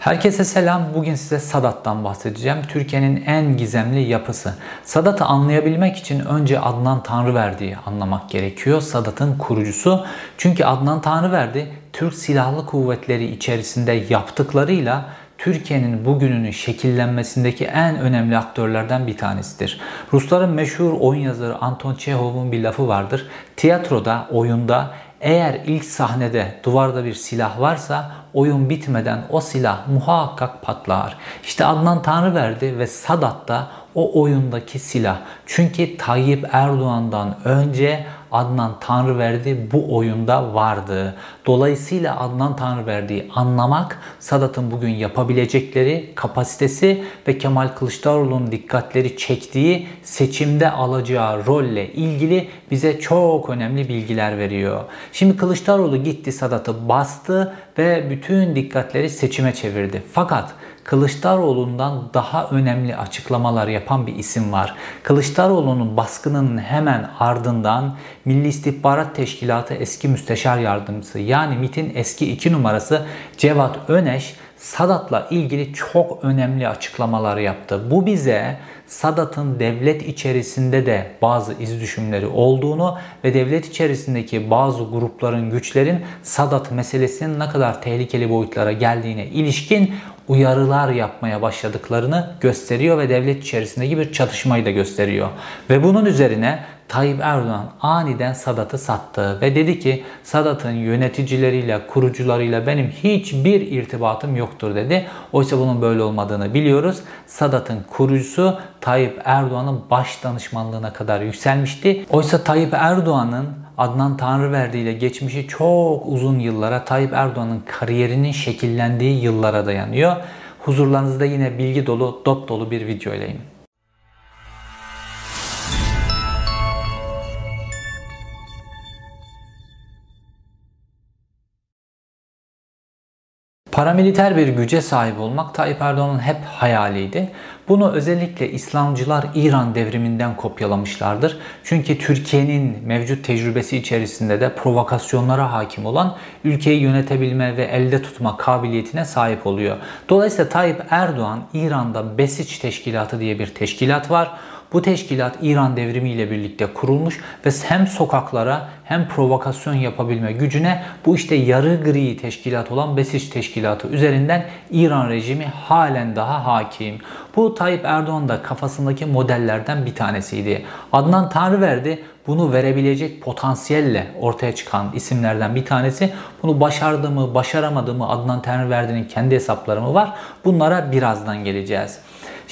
Herkese selam. Bugün size Sadat'tan bahsedeceğim. Türkiye'nin en gizemli yapısı. Sadat'ı anlayabilmek için önce Adnan Tanrıverdi'yi anlamak gerekiyor. Sadat'ın kurucusu. Çünkü Adnan Tanrıverdi Türk Silahlı Kuvvetleri içerisinde yaptıklarıyla Türkiye'nin bugününün şekillenmesindeki en önemli aktörlerden bir tanesidir. Rusların meşhur oyun yazarı Anton Chekhov'un bir lafı vardır. Tiyatroda, oyunda eğer ilk sahnede duvarda bir silah varsa oyun bitmeden o silah muhakkak patlar. İşte Adnan Tanrıverdi ve Sadat da o oyundaki silah. Çünkü Tayyip Erdoğan'dan önce Adnan Tanrıverdi bu oyunda vardı. Dolayısıyla Adnan Tanrıverdi'yi anlamak Sadat'ın bugün yapabilecekleri kapasitesi ve Kemal Kılıçdaroğlu'nun dikkatleri çektiği seçimde alacağı rolle ilgili bize çok önemli bilgiler veriyor. Şimdi Kılıçdaroğlu gitti Sadat'ı bastı ve bütün dikkatleri seçime çevirdi. Fakat Kılıçdaroğlu'ndan daha önemli açıklamalar yapan bir isim var. Kılıçdaroğlu'nun baskının hemen ardından Milli İstihbarat Teşkilatı eski müsteşar yardımcısı yani MIT'in eski iki numarası Cevat Öneş Sadat'la ilgili çok önemli açıklamalar yaptı. Bu bize Sadat'ın devlet içerisinde de bazı iz düşümleri olduğunu ve devlet içerisindeki bazı grupların, güçlerin Sadat meselesinin ne kadar tehlikeli boyutlara geldiğine ilişkin uyarılar yapmaya başladıklarını gösteriyor ve devlet içerisindeki bir çatışmayı da gösteriyor. Ve bunun üzerine Tayyip Erdoğan aniden Sadat'ı sattı ve dedi ki Sadat'ın yöneticileriyle, kurucularıyla benim hiçbir irtibatım yoktur dedi. Oysa bunun böyle olmadığını biliyoruz. Sadat'ın kurucusu Tayyip Erdoğan'ın baş danışmanlığına kadar yükselmişti. Oysa Tayyip Erdoğan'ın Adnan Tanrıverdi ile geçmişi çok uzun yıllara Tayyip Erdoğan'ın kariyerinin şekillendiği yıllara dayanıyor. Huzurlarınızda yine bilgi dolu, dop dolu bir video ileyim. Paramiliter bir güce sahip olmak Tayyip Erdoğan'ın hep hayaliydi. Bunu özellikle İslamcılar İran devriminden kopyalamışlardır. Çünkü Türkiye'nin mevcut tecrübesi içerisinde de provokasyonlara hakim olan ülkeyi yönetebilme ve elde tutma kabiliyetine sahip oluyor. Dolayısıyla Tayyip Erdoğan İran'da Besiç Teşkilatı diye bir teşkilat var. Bu teşkilat İran devrimi ile birlikte kurulmuş ve hem sokaklara hem provokasyon yapabilme gücüne bu işte yarı gri teşkilat olan Besiç Teşkilatı üzerinden İran rejimi halen daha hakim. Bu Tayyip Erdoğan da kafasındaki modellerden bir tanesiydi. Adnan Tanrıverdi bunu verebilecek potansiyelle ortaya çıkan isimlerden bir tanesi. Bunu başardı mı, başaramadı mı Adnan Tanrıverdi'nin kendi hesapları mı var? Bunlara birazdan geleceğiz.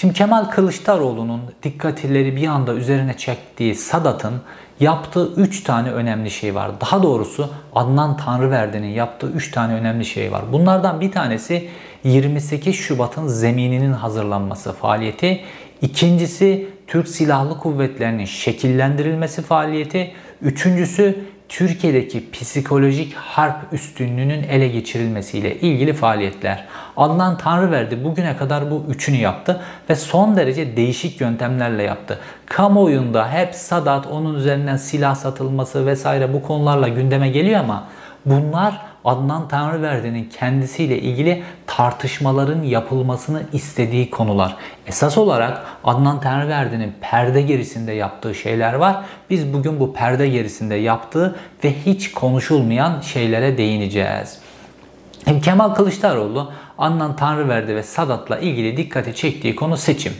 Şimdi Kemal Kılıçdaroğlu'nun dikkatleri bir anda üzerine çektiği Sadat'ın yaptığı 3 tane önemli şey var. Daha doğrusu Adnan Tanrıverdi'nin yaptığı 3 tane önemli şey var. Bunlardan bir tanesi 28 Şubat'ın zemininin hazırlanması faaliyeti. İkincisi Türk Silahlı Kuvvetleri'nin şekillendirilmesi faaliyeti. Üçüncüsü Türkiye'deki psikolojik harp üstünlüğünün ele geçirilmesiyle ilgili faaliyetler. Adnan Tanrıverdi bugüne kadar bu üçünü yaptı ve son derece değişik yöntemlerle yaptı. Kamuoyunda hep Sadat, onun üzerinden silah satılması vesaire bu konularla gündeme geliyor ama bunlar Adnan Tanrıverdi'nin kendisiyle ilgili tartışmaların yapılmasını istediği konular. Esas olarak Adnan Tanrıverdi'nin perde gerisinde yaptığı şeyler var. Biz bugün bu perde gerisinde yaptığı ve hiç konuşulmayan şeylere değineceğiz. Kemal Kılıçdaroğlu Adnan Tanrıverdi ve Sadat'la ilgili dikkati çektiği konu seçim.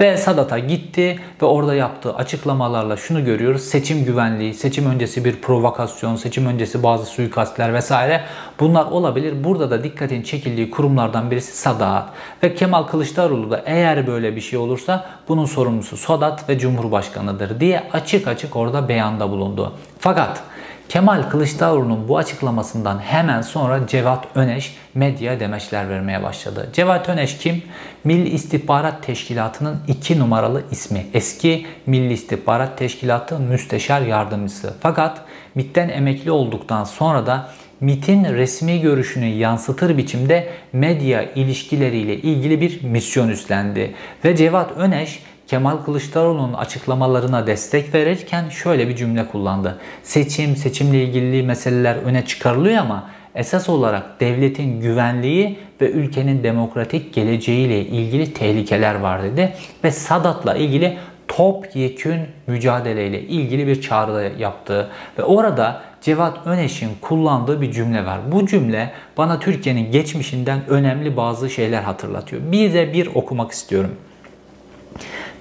Ve Sadat'a gitti ve orada yaptığı açıklamalarla şunu görüyoruz. Seçim güvenliği, seçim öncesi bir provokasyon, seçim öncesi bazı suikastler vesaire bunlar olabilir. Burada da dikkatin çekildiği kurumlardan birisi Sadat. Ve Kemal Kılıçdaroğlu da eğer böyle bir şey olursa bunun sorumlusu Sadat ve Cumhurbaşkanıdır diye açık açık orada beyanda bulundu. Fakat Kemal Kılıçdaroğlu'nun bu açıklamasından hemen sonra Cevat Öneş medya demeçler vermeye başladı. Cevat Öneş kim? Milli İstihbarat Teşkilatı'nın iki numaralı ismi. Eski Milli İstihbarat Teşkilatı Müsteşar Yardımcısı. Fakat MİT'ten emekli olduktan sonra da MIT'in resmi görüşünü yansıtır biçimde medya ilişkileriyle ilgili bir misyon üstlendi. Ve Cevat Öneş Kemal Kılıçdaroğlu'nun açıklamalarına destek verirken şöyle bir cümle kullandı. Seçim, seçimle ilgili meseleler öne çıkarılıyor ama esas olarak devletin güvenliği ve ülkenin demokratik geleceğiyle ilgili tehlikeler var dedi. Ve Sadat'la ilgili topyekün mücadeleyle ilgili bir çağrıda yaptı. Ve orada Cevat Öneş'in kullandığı bir cümle var. Bu cümle bana Türkiye'nin geçmişinden önemli bazı şeyler hatırlatıyor. Bir de bir okumak istiyorum.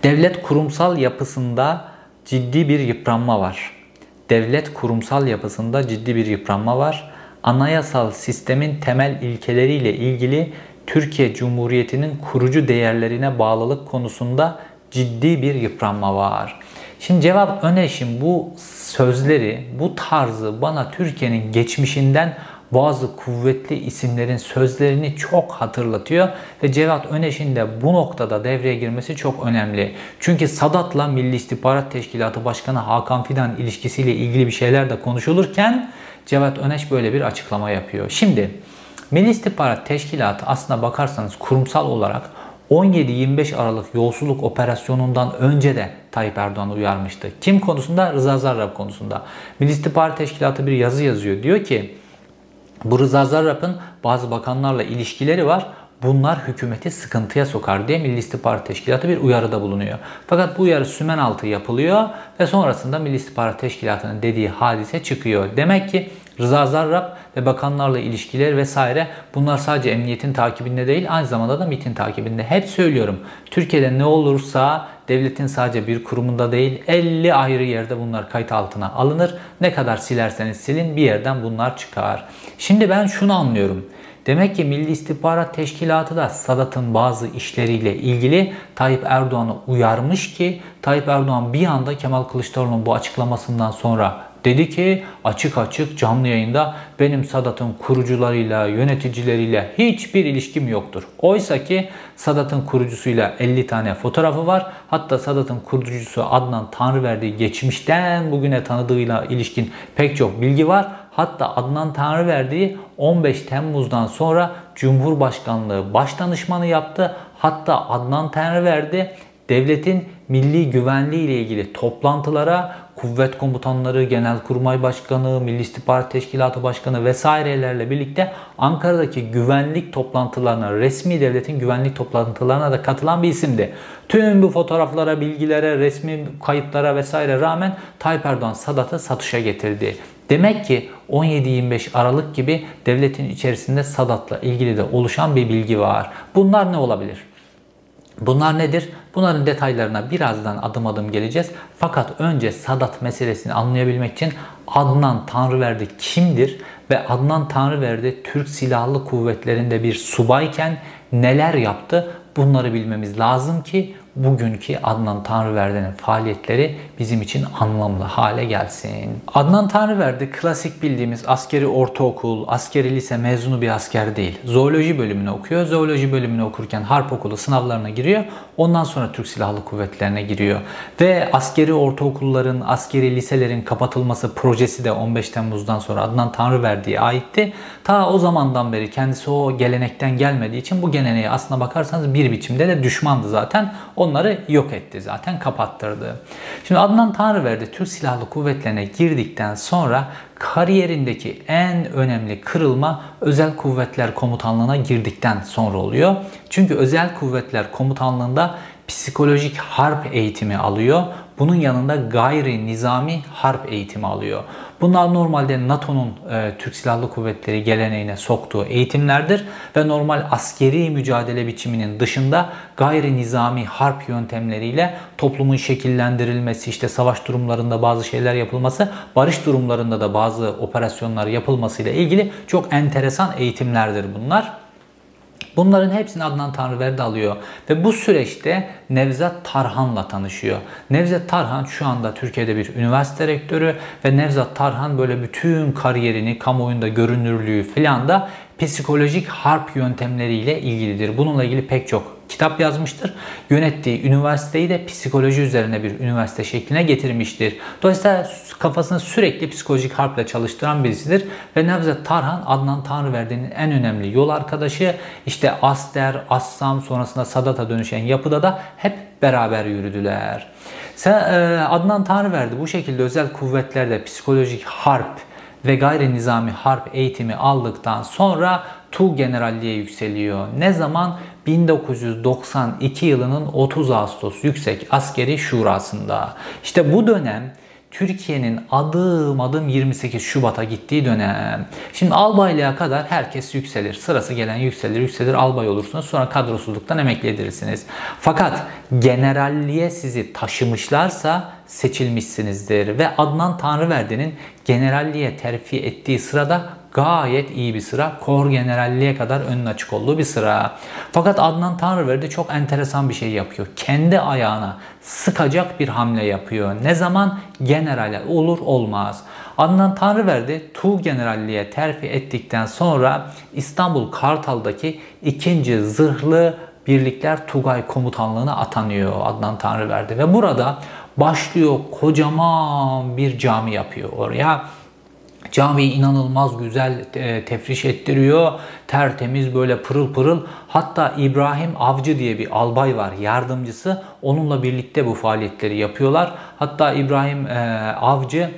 Devlet kurumsal yapısında ciddi bir yıpranma var. Devlet kurumsal yapısında ciddi bir yıpranma var. Anayasal sistemin temel ilkeleriyle ilgili Türkiye Cumhuriyeti'nin kurucu değerlerine bağlılık konusunda ciddi bir yıpranma var. Şimdi Cevap Öneş'in bu sözleri, bu tarzı bana Türkiye'nin geçmişinden bazı kuvvetli isimlerin sözlerini çok hatırlatıyor ve Cevat Öneş'in de bu noktada devreye girmesi çok önemli. Çünkü Sadat'la Milli İstihbarat Teşkilatı Başkanı Hakan Fidan ilişkisiyle ilgili bir şeyler de konuşulurken Cevat Öneş böyle bir açıklama yapıyor. Şimdi Milli İstihbarat Teşkilatı aslına bakarsanız kurumsal olarak 17-25 Aralık yolsuzluk operasyonundan önce de Tayyip Erdoğan uyarmıştı. Kim konusunda? Rıza Zarrab konusunda. Milli İstihbarat Teşkilatı bir yazı yazıyor. Diyor ki bu Rıza Zarrab'ın bazı bakanlarla ilişkileri var. Bunlar hükümeti sıkıntıya sokar diye Milli İstihbarat Teşkilatı bir uyarıda bulunuyor. Fakat bu uyarı sümen altı yapılıyor ve sonrasında Milli İstihbarat Teşkilatı'nın dediği hadise çıkıyor. Demek ki Rıza Zarrab ve bakanlarla ilişkiler vesaire bunlar sadece emniyetin takibinde değil aynı zamanda da MIT'in takibinde. Hep söylüyorum Türkiye'de ne olursa devletin sadece bir kurumunda değil 50 ayrı yerde bunlar kayıt altına alınır. Ne kadar silerseniz silin bir yerden bunlar çıkar. Şimdi ben şunu anlıyorum. Demek ki Milli İstihbarat Teşkilatı da Sadat'ın bazı işleriyle ilgili Tayyip Erdoğan'ı uyarmış ki Tayyip Erdoğan bir anda Kemal Kılıçdaroğlu'nun bu açıklamasından sonra Dedi ki açık açık canlı yayında benim Sadat'ın kurucularıyla, yöneticileriyle hiçbir ilişkim yoktur. Oysa ki Sadat'ın kurucusuyla 50 tane fotoğrafı var. Hatta Sadat'ın kurucusu Adnan Tanrıverdi geçmişten bugüne tanıdığıyla ilişkin pek çok bilgi var. Hatta Adnan Tanrıverdi 15 Temmuz'dan sonra Cumhurbaşkanlığı Başdanışmanı yaptı. Hatta Adnan Tanrıverdi devletin milli güvenliği ile ilgili toplantılara kuvvet komutanları, Genelkurmay Başkanı, Milli İstihbarat Teşkilatı Başkanı vesairelerle birlikte Ankara'daki güvenlik toplantılarına, resmi devletin güvenlik toplantılarına da katılan bir isimdi. Tüm bu fotoğraflara, bilgilere, resmi kayıtlara vesaire rağmen Tayyip Erdoğan Sadat'ı satışa getirdi. Demek ki 17-25 Aralık gibi devletin içerisinde Sadat'la ilgili de oluşan bir bilgi var. Bunlar ne olabilir? Bunlar nedir? Bunların detaylarına birazdan adım adım geleceğiz. Fakat önce Sadat meselesini anlayabilmek için Adnan Tanrıverdi kimdir ve Adnan Tanrıverdi Türk Silahlı Kuvvetleri'nde bir subayken neler yaptı? Bunları bilmemiz lazım ki bugünkü Adnan Tanrıverdi'nin faaliyetleri bizim için anlamlı hale gelsin. Adnan Tanrıverdi klasik bildiğimiz askeri ortaokul, askeri lise mezunu bir asker değil. Zooloji bölümünü okuyor. Zooloji bölümünü okurken harp okulu sınavlarına giriyor. Ondan sonra Türk Silahlı Kuvvetleri'ne giriyor. Ve askeri ortaokulların, askeri liselerin kapatılması projesi de 15 Temmuz'dan sonra Adnan Tanrıverdi'ye aitti. Ta o zamandan beri kendisi o gelenekten gelmediği için bu geleneği aslına bakarsanız bir biçimde de düşmandı zaten. Onları yok etti zaten kapattırdı. Şimdi Adnan Tanrıverdi Türk Silahlı Kuvvetlerine girdikten sonra kariyerindeki en önemli kırılma Özel Kuvvetler Komutanlığı'na girdikten sonra oluyor. Çünkü Özel Kuvvetler Komutanlığı'nda psikolojik harp eğitimi alıyor. Bunun yanında gayri nizami harp eğitimi alıyor. Bunlar normalde NATO'nun e, Türk Silahlı Kuvvetleri geleneğine soktuğu eğitimlerdir ve normal askeri mücadele biçiminin dışında gayri nizami harp yöntemleriyle toplumun şekillendirilmesi, işte savaş durumlarında bazı şeyler yapılması, barış durumlarında da bazı operasyonlar yapılması ile ilgili çok enteresan eğitimlerdir bunlar. Bunların hepsini Adnan Tanrıverdi alıyor ve bu süreçte Nevzat Tarhan'la tanışıyor. Nevzat Tarhan şu anda Türkiye'de bir üniversite rektörü ve Nevzat Tarhan böyle bütün kariyerini, kamuoyunda görünürlüğü filan da psikolojik harp yöntemleriyle ilgilidir. Bununla ilgili pek çok kitap yazmıştır. Yönettiği üniversiteyi de psikoloji üzerine bir üniversite şekline getirmiştir. Dolayısıyla kafasını sürekli psikolojik harple çalıştıran birisidir. Ve Nevzat Tarhan Adnan Tanrıverdi'nin en önemli yol arkadaşı. İşte Aster, Assam sonrasında Sadat'a dönüşen yapıda da hep beraber yürüdüler. E, Adnan Tanrıverdi bu şekilde özel kuvvetlerde psikolojik harp ve gayri nizami harp eğitimi aldıktan sonra Tu generalliğe yükseliyor. Ne zaman? 1992 yılının 30 Ağustos Yüksek Askeri Şurası'nda. İşte bu dönem Türkiye'nin adım adım 28 Şubat'a gittiği dönem. Şimdi albaylığa kadar herkes yükselir. Sırası gelen yükselir, yükselir albay olursunuz. Sonra kadrosuzluktan emekli edilirsiniz. Fakat generalliğe sizi taşımışlarsa seçilmişsinizdir. Ve Adnan Tanrıverdi'nin generalliğe terfi ettiği sırada gayet iyi bir sıra. Kor generalliğe kadar önün açık olduğu bir sıra. Fakat Adnan Tanrıverdi çok enteresan bir şey yapıyor. Kendi ayağına sıkacak bir hamle yapıyor. Ne zaman? Generale olur olmaz. Adnan Tanrıverdi Tu generalliğe terfi ettikten sonra İstanbul Kartal'daki ikinci zırhlı birlikler Tugay komutanlığına atanıyor Adnan Tanrıverdi ve burada başlıyor kocaman bir cami yapıyor oraya. Camiyi inanılmaz güzel e, tefriş ettiriyor. Tertemiz böyle pırıl pırıl. Hatta İbrahim Avcı diye bir albay var yardımcısı. Onunla birlikte bu faaliyetleri yapıyorlar. Hatta İbrahim e, Avcı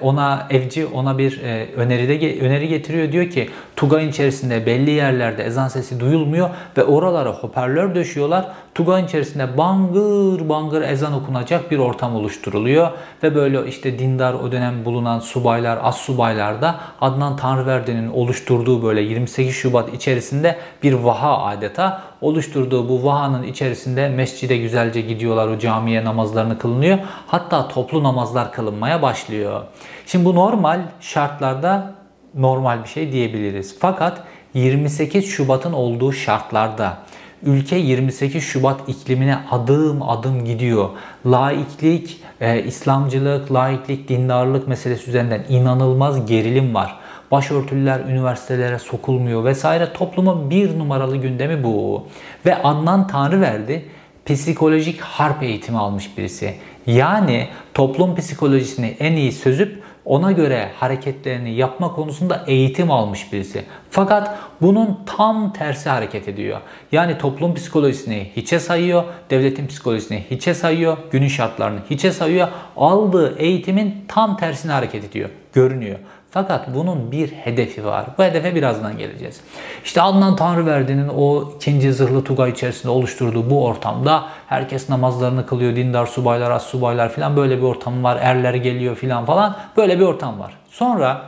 ona evci ona bir öneride öneri getiriyor. Diyor ki Tugay'ın içerisinde belli yerlerde ezan sesi duyulmuyor ve oralara hoparlör döşüyorlar. Tugay'ın içerisinde bangır bangır ezan okunacak bir ortam oluşturuluyor. Ve böyle işte dindar o dönem bulunan subaylar, as subaylar da Adnan Tanrıverdi'nin oluşturduğu böyle 28 Şubat içerisinde bir vaha adeta oluşturduğu bu vahanın içerisinde mescide güzelce gidiyorlar. O camiye namazlarını kılınıyor. Hatta toplu namazlar kılınmaya başlıyor. Şimdi bu normal şartlarda normal bir şey diyebiliriz. Fakat 28 Şubat'ın olduğu şartlarda ülke 28 Şubat iklimine adım adım gidiyor. Laiklik, e, İslamcılık, laiklik, dindarlık meselesi üzerinden inanılmaz gerilim var. Başörtülüler üniversitelere sokulmuyor vesaire. Toplumun bir numaralı gündemi bu. Ve Adnan Tanrıverdi psikolojik harp eğitimi almış birisi. Yani toplum psikolojisini en iyi sözüp ona göre hareketlerini yapma konusunda eğitim almış birisi. Fakat bunun tam tersi hareket ediyor. Yani toplum psikolojisini hiçe sayıyor, devletin psikolojisini hiçe sayıyor, günün şartlarını hiçe sayıyor. Aldığı eğitimin tam tersine hareket ediyor. Görünüyor. Fakat bunun bir hedefi var. Bu hedefe birazdan geleceğiz. İşte Adnan Tanrıverdi'nin o ikinci zırhlı Tugay içerisinde oluşturduğu bu ortamda herkes namazlarını kılıyor. Dindar subaylar, as subaylar falan böyle bir ortam var. Erler geliyor falan falan. Böyle bir ortam var. Sonra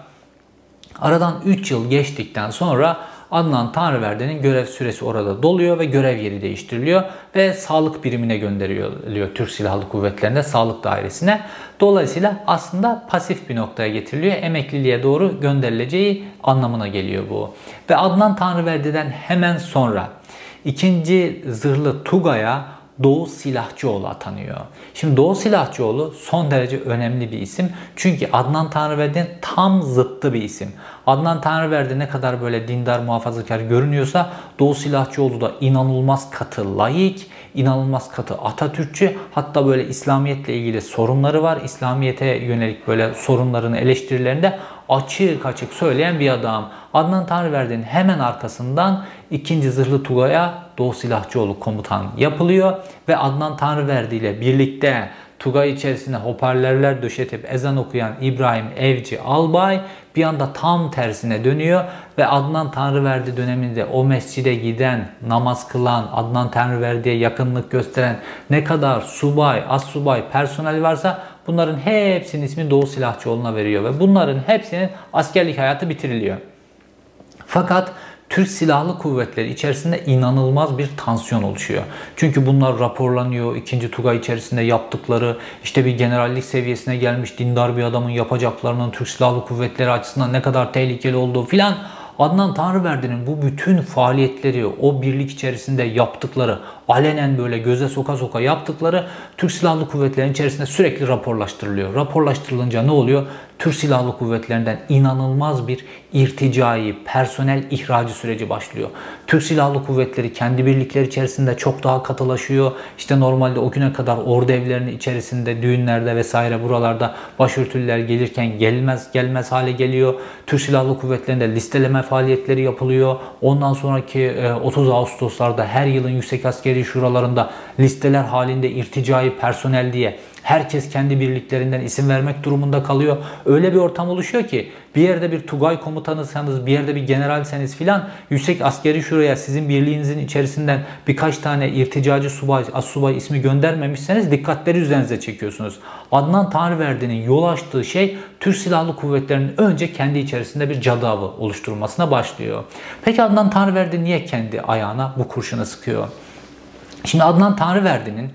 aradan 3 yıl geçtikten sonra Adnan Tanrıverdi'nin görev süresi orada doluyor ve görev yeri değiştiriliyor ve sağlık birimine gönderiliyor Türk Silahlı Kuvvetleri'nde sağlık dairesine. Dolayısıyla aslında pasif bir noktaya getiriliyor. Emekliliğe doğru gönderileceği anlamına geliyor bu. Ve Adnan Tanrıverdi'den hemen sonra ikinci zırhlı Tugay'a Doğu Silahçıoğlu atanıyor. Şimdi Doğu Silahçıoğlu son derece önemli bir isim. Çünkü Adnan Tanrıverdi'nin tam zıttı bir isim. Adnan Tanrıverdi ne kadar böyle dindar muhafazakar görünüyorsa Doğu Silahçıoğlu da inanılmaz katı laik, inanılmaz katı Atatürkçü hatta böyle İslamiyetle ilgili sorunları var. İslamiyete yönelik böyle sorunlarını eleştirilerinde açık açık söyleyen bir adam. Adnan Tanrıverdi'nin hemen arkasından 2. Zırhlı Tugay'a Doğu Silahçıoğlu komutan yapılıyor ve Adnan Tanrıverdi ile birlikte Tugay içerisine hoparlörler döşetip ezan okuyan İbrahim Evci Albay bir anda tam tersine dönüyor ve Adnan Tanrıverdi döneminde o mescide giden, namaz kılan, Adnan Tanrıverdi'ye yakınlık gösteren ne kadar subay, as subay, personel varsa bunların hepsinin ismi Doğu Silahçıoğlu'na veriyor ve bunların hepsinin askerlik hayatı bitiriliyor. Fakat Türk Silahlı Kuvvetleri içerisinde inanılmaz bir tansiyon oluşuyor. Çünkü bunlar raporlanıyor. İkinci Tugay içerisinde yaptıkları işte bir generallik seviyesine gelmiş dindar bir adamın yapacaklarının Türk Silahlı Kuvvetleri açısından ne kadar tehlikeli olduğu filan Adnan Tanrıverdi'nin bu bütün faaliyetleri, o birlik içerisinde yaptıkları, alenen böyle göze soka soka yaptıkları Türk Silahlı Kuvvetleri'nin içerisinde sürekli raporlaştırılıyor. Raporlaştırılınca ne oluyor? Türk Silahlı Kuvvetleri'nden inanılmaz bir irticai, personel ihracı süreci başlıyor. Türk Silahlı Kuvvetleri kendi birlikleri içerisinde çok daha katılaşıyor. İşte normalde o güne kadar ordu evlerinin içerisinde, düğünlerde vesaire buralarda başörtülüler gelirken gelmez gelmez hale geliyor. Türk Silahlı Kuvvetleri'nde listeleme faaliyetleri yapılıyor. Ondan sonraki 30 e, Ağustos'larda her yılın yüksek askeri şuralarında listeler halinde irticai personel diye Herkes kendi birliklerinden isim vermek durumunda kalıyor. Öyle bir ortam oluşuyor ki bir yerde bir Tugay komutanıysanız, bir yerde bir generalseniz filan yüksek askeri şuraya sizin birliğinizin içerisinden birkaç tane irticacı subay, assubay ismi göndermemişseniz dikkatleri üzerinize çekiyorsunuz. Adnan Tanrıverdi'nin yol açtığı şey Türk Silahlı Kuvvetleri'nin önce kendi içerisinde bir cadı avı oluşturmasına başlıyor. Peki Adnan Tanrıverdi niye kendi ayağına bu kurşunu sıkıyor? Şimdi Adnan Tanrıverdi'nin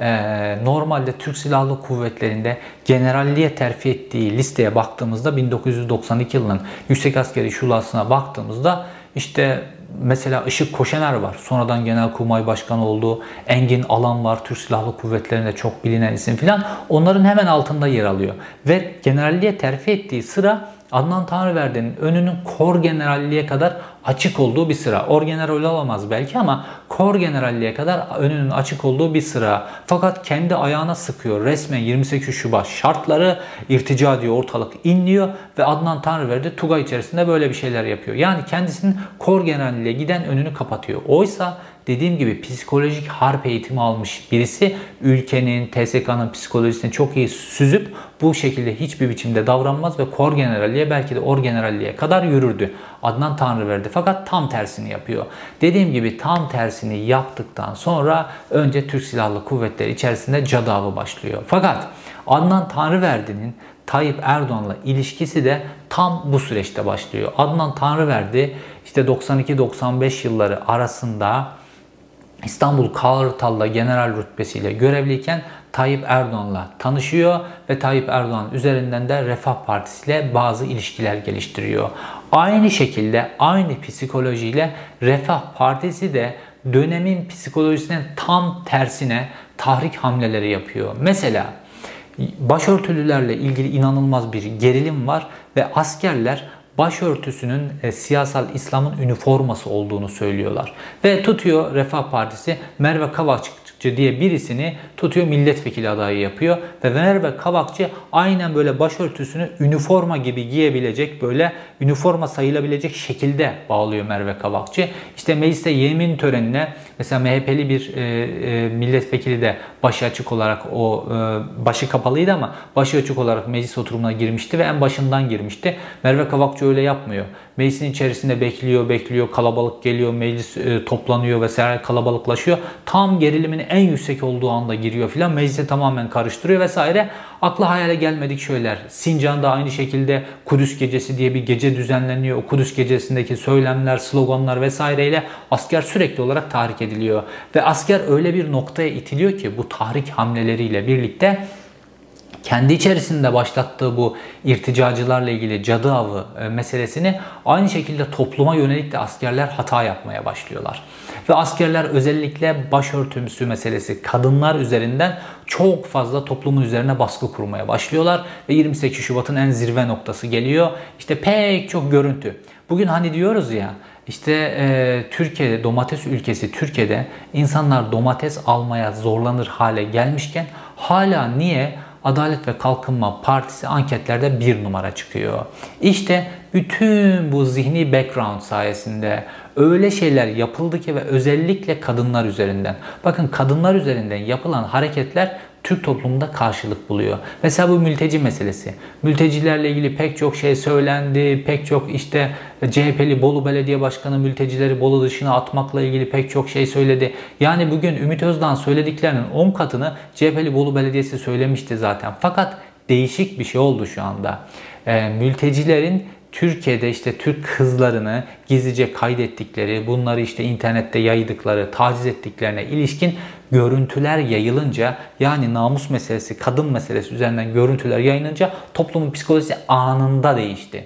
e, normalde Türk Silahlı Kuvvetleri'nde generalliğe terfi ettiği listeye baktığımızda 1992 yılının Yüksek Askeri Şurası'na baktığımızda işte mesela Işık Koşener var. Sonradan Genelkurmay Başkanı oldu. Engin Alan var. Türk Silahlı Kuvvetleri'nde çok bilinen isim filan. Onların hemen altında yer alıyor. Ve generalliğe terfi ettiği sıra Adnan Tanrıverdi'nin önünün kor generalliğe kadar açık olduğu bir sıra. Orgeneral olamaz belki ama kor generalliğe kadar önünün açık olduğu bir sıra. Fakat kendi ayağına sıkıyor. Resmen 28 Şubat şartları irtica diyor ortalık inliyor ve Adnan Tanrıverdi Tuga içerisinde böyle bir şeyler yapıyor. Yani kendisinin kor generalliğe giden önünü kapatıyor. Oysa dediğim gibi psikolojik harp eğitimi almış birisi ülkenin, TSK'nın psikolojisini çok iyi süzüp bu şekilde hiçbir biçimde davranmaz ve kor generalliğe belki de orgeneralliğe kadar yürürdü. Adnan Tanrıverdi fakat tam tersini yapıyor. Dediğim gibi tam tersini yaptıktan sonra önce Türk Silahlı Kuvvetleri içerisinde cadavı başlıyor. Fakat Adnan Tanrıverdi'nin Tayyip Erdoğan'la ilişkisi de tam bu süreçte başlıyor. Adnan Tanrıverdi işte 92-95 yılları arasında İstanbul Kartal'da general rütbesiyle görevliyken Tayyip Erdoğan'la tanışıyor ve Tayyip Erdoğan üzerinden de Refah Partisi ile bazı ilişkiler geliştiriyor. Aynı şekilde aynı psikolojiyle Refah Partisi de dönemin psikolojisinin tam tersine tahrik hamleleri yapıyor. Mesela başörtülülerle ilgili inanılmaz bir gerilim var ve askerler başörtüsünün e, siyasal İslam'ın üniforması olduğunu söylüyorlar. Ve tutuyor Refah Partisi Merve Kavakçı diye birisini tutuyor milletvekili adayı yapıyor ve Merve Kavakçı aynen böyle başörtüsünü üniforma gibi giyebilecek böyle üniforma sayılabilecek şekilde bağlıyor Merve Kavakçı. İşte mecliste yemin törenine mesela MHP'li bir e, e, milletvekili de başı açık olarak o e, başı kapalıydı ama başı açık olarak meclis oturumuna girmişti ve en başından girmişti. Merve Kavakçı öyle yapmıyor. Meclisin içerisinde bekliyor, bekliyor, kalabalık geliyor, meclis e, toplanıyor vesaire kalabalıklaşıyor. Tam gerilimin en yüksek olduğu anda giriyor filan. Meclisi tamamen karıştırıyor vesaire. Akla hayale gelmedik şeyler. Sincan'da aynı şekilde Kudüs Gecesi diye bir gece düzenleniyor. O Kudüs Gecesi'ndeki söylemler, sloganlar vesaireyle asker sürekli olarak tahrik ediliyor. Ve asker öyle bir noktaya itiliyor ki bu tahrik hamleleriyle birlikte kendi içerisinde başlattığı bu irticacılarla ilgili cadı avı e, meselesini aynı şekilde topluma yönelik de askerler hata yapmaya başlıyorlar. Ve askerler özellikle başörtüsü meselesi kadınlar üzerinden çok fazla toplumun üzerine baskı kurmaya başlıyorlar. Ve 28 Şubat'ın en zirve noktası geliyor. İşte pek çok görüntü. Bugün hani diyoruz ya işte e, Türkiye'de domates ülkesi Türkiye'de insanlar domates almaya zorlanır hale gelmişken hala niye Adalet ve Kalkınma Partisi anketlerde bir numara çıkıyor. İşte bütün bu zihni background sayesinde öyle şeyler yapıldı ki ve özellikle kadınlar üzerinden. Bakın kadınlar üzerinden yapılan hareketler Türk toplumunda karşılık buluyor. Mesela bu mülteci meselesi. Mültecilerle ilgili pek çok şey söylendi. Pek çok işte CHP'li Bolu Belediye Başkanı mültecileri Bolu dışına atmakla ilgili pek çok şey söyledi. Yani bugün Ümit Özdağ söylediklerinin 10 katını CHP'li Bolu Belediyesi söylemişti zaten. Fakat değişik bir şey oldu şu anda. E, mültecilerin Türkiye'de işte Türk kızlarını gizlice kaydettikleri, bunları işte internette yaydıkları, taciz ettiklerine ilişkin görüntüler yayılınca yani namus meselesi, kadın meselesi üzerinden görüntüler yayılınca toplumun psikolojisi anında değişti.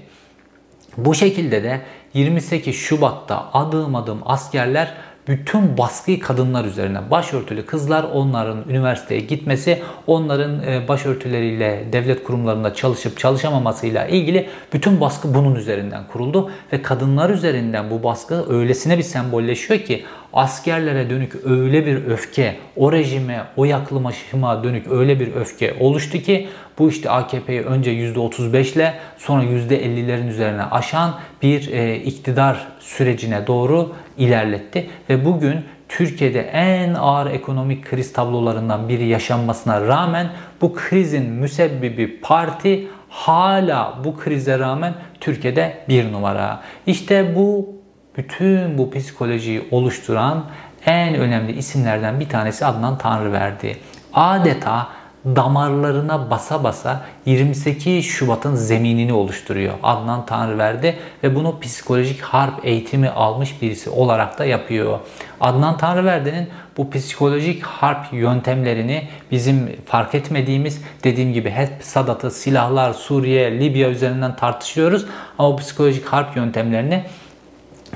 Bu şekilde de 28 Şubat'ta adım adım askerler bütün baskıyı kadınlar üzerine. Başörtülü kızlar onların üniversiteye gitmesi, onların e, başörtüleriyle devlet kurumlarında çalışıp çalışamamasıyla ilgili bütün baskı bunun üzerinden kuruldu ve kadınlar üzerinden bu baskı öylesine bir sembolleşiyor ki askerlere dönük öyle bir öfke, o rejime, o yaklaşıma dönük öyle bir öfke oluştu ki bu işte AKP'yi önce %35 ile sonra %50'lerin üzerine aşan bir e, iktidar sürecine doğru ilerletti ve bugün Türkiye'de en ağır ekonomik kriz tablolarından biri yaşanmasına rağmen bu krizin müsebbibi parti hala bu krize rağmen Türkiye'de bir numara. İşte bu bütün bu psikolojiyi oluşturan en önemli isimlerden bir tanesi Adnan Tanrıverdi. Adeta damarlarına basa basa 28 Şubat'ın zeminini oluşturuyor. Adnan Tanrıverdi ve bunu psikolojik harp eğitimi almış birisi olarak da yapıyor. Adnan Tanrıverdi'nin bu psikolojik harp yöntemlerini bizim fark etmediğimiz dediğim gibi hep Sadat'ı, silahlar, Suriye, Libya üzerinden tartışıyoruz ama bu psikolojik harp yöntemlerini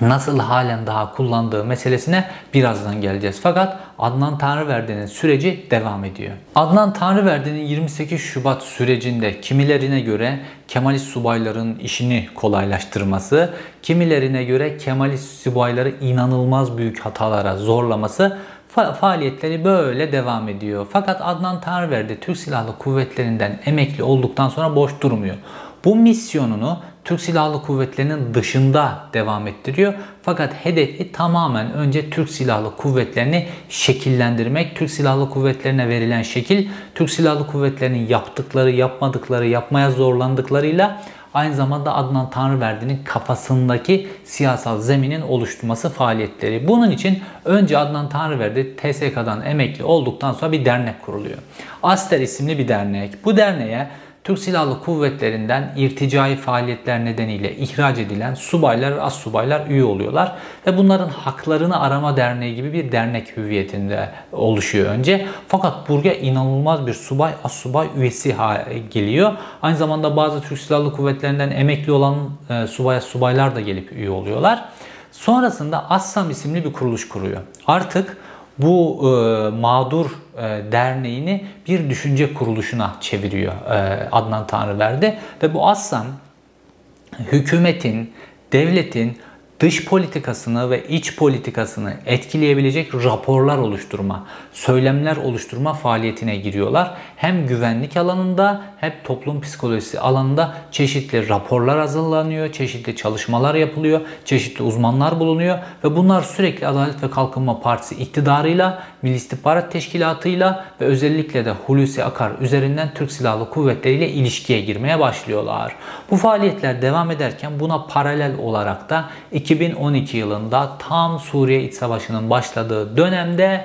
nasıl halen daha kullandığı meselesine birazdan geleceğiz. Fakat Adnan Tanrıverdi'nin süreci devam ediyor. Adnan Tanrıverdi'nin 28 Şubat sürecinde kimilerine göre Kemalist subayların işini kolaylaştırması, kimilerine göre Kemalist subayları inanılmaz büyük hatalara zorlaması fa- faaliyetleri böyle devam ediyor. Fakat Adnan Tanrıverdi Türk Silahlı Kuvvetleri'nden emekli olduktan sonra boş durmuyor. Bu misyonunu Türk Silahlı Kuvvetleri'nin dışında devam ettiriyor. Fakat hedefi tamamen önce Türk Silahlı Kuvvetleri'ni şekillendirmek. Türk Silahlı Kuvvetleri'ne verilen şekil, Türk Silahlı Kuvvetleri'nin yaptıkları, yapmadıkları, yapmaya zorlandıklarıyla aynı zamanda Adnan Tanrıverdi'nin kafasındaki siyasal zeminin oluşturması faaliyetleri. Bunun için önce Adnan Tanrıverdi TSK'dan emekli olduktan sonra bir dernek kuruluyor. Aster isimli bir dernek. Bu derneğe Türk Silahlı Kuvvetleri'nden irticai faaliyetler nedeniyle ihraç edilen subaylar, as subaylar üye oluyorlar. Ve bunların haklarını arama derneği gibi bir dernek hüviyetinde oluşuyor önce. Fakat buraya inanılmaz bir subay, as subay üyesi geliyor. Aynı zamanda bazı Türk Silahlı Kuvvetleri'nden emekli olan e, subay, subaylar da gelip üye oluyorlar. Sonrasında Assam isimli bir kuruluş kuruyor. Artık bu e, mağdur e, derneğini bir düşünce kuruluşuna çeviriyor e, Adnan Tanrıverdi. Ve bu Assam hükümetin, devletin dış politikasını ve iç politikasını etkileyebilecek raporlar oluşturma, söylemler oluşturma faaliyetine giriyorlar. Hem güvenlik alanında hem toplum psikolojisi alanında çeşitli raporlar hazırlanıyor, çeşitli çalışmalar yapılıyor, çeşitli uzmanlar bulunuyor ve bunlar sürekli Adalet ve Kalkınma Partisi iktidarıyla, Milli İstihbarat Teşkilatı'yla ve özellikle de Hulusi Akar üzerinden Türk Silahlı Kuvvetleri ile ilişkiye girmeye başlıyorlar. Bu faaliyetler devam ederken buna paralel olarak da 2012 yılında tam Suriye İç Savaşı'nın başladığı dönemde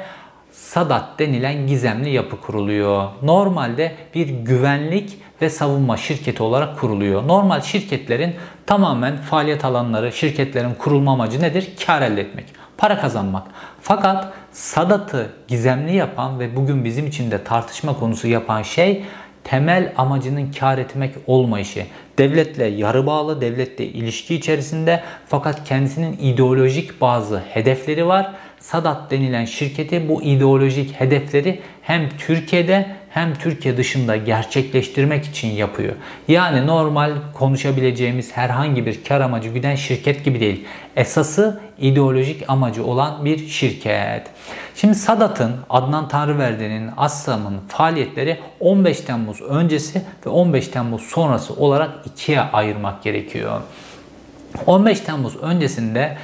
Sadat denilen gizemli yapı kuruluyor. Normalde bir güvenlik ve savunma şirketi olarak kuruluyor. Normal şirketlerin tamamen faaliyet alanları, şirketlerin kurulma amacı nedir? Kar elde etmek, para kazanmak. Fakat Sadat'ı gizemli yapan ve bugün bizim için de tartışma konusu yapan şey temel amacının kar etmek olmayışı. Devletle yarı bağlı, devletle ilişki içerisinde fakat kendisinin ideolojik bazı hedefleri var. Sadat denilen şirketi bu ideolojik hedefleri hem Türkiye'de hem Türkiye dışında gerçekleştirmek için yapıyor. Yani normal konuşabileceğimiz herhangi bir kar amacı güden şirket gibi değil. Esası ideolojik amacı olan bir şirket. Şimdi Sadat'ın, Adnan Tanrıverdi'nin, Assam'ın faaliyetleri 15 Temmuz öncesi ve 15 Temmuz sonrası olarak ikiye ayırmak gerekiyor. 15 Temmuz öncesinde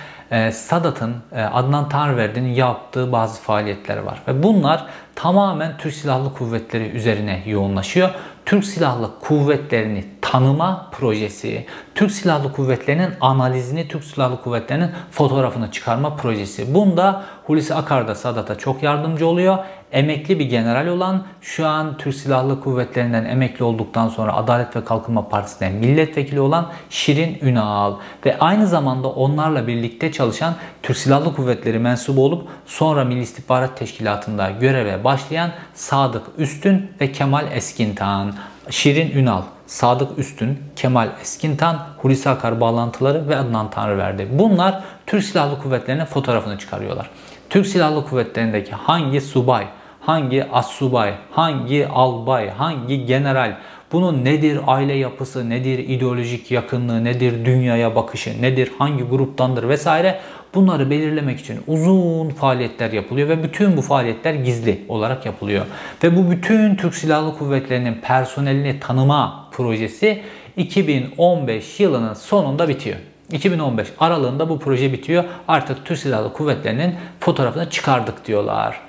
Sadat'ın, e, Adnan Tanrıverdi'nin yaptığı bazı faaliyetler var. Ve bunlar tamamen Türk Silahlı Kuvvetleri üzerine yoğunlaşıyor. Türk Silahlı Kuvvetleri'ni tanıma projesi, Türk Silahlı Kuvvetleri'nin analizini, Türk Silahlı Kuvvetleri'nin fotoğrafını çıkarma projesi. Bunda Hulusi Akar da Sadat'a çok yardımcı oluyor. Emekli bir general olan, şu an Türk Silahlı Kuvvetleri'nden emekli olduktan sonra Adalet ve Kalkınma Partisi'ne milletvekili olan Şirin Ünal ve aynı zamanda onlarla birlikte çalışan Türk Silahlı Kuvvetleri mensubu olup sonra Milli İstihbarat Teşkilatı'nda göreve başlayan Sadık Üstün ve Kemal Eskintan. Şirin Ünal, Sadık Üstün, Kemal Eskintan, Hulusi Akar bağlantıları ve Adnan Tanrıverdi. Bunlar Türk Silahlı Kuvvetleri'nin fotoğrafını çıkarıyorlar. Türk Silahlı Kuvvetleri'ndeki hangi subay, hangi assubay, hangi albay, hangi general, bunun nedir aile yapısı, nedir ideolojik yakınlığı, nedir dünyaya bakışı, nedir hangi gruptandır vesaire bunları belirlemek için uzun faaliyetler yapılıyor ve bütün bu faaliyetler gizli olarak yapılıyor. Ve bu bütün Türk Silahlı Kuvvetleri'nin personelini tanıma projesi 2015 yılının sonunda bitiyor. 2015 aralığında bu proje bitiyor. Artık Türk Silahlı Kuvvetleri'nin fotoğrafını çıkardık diyorlar.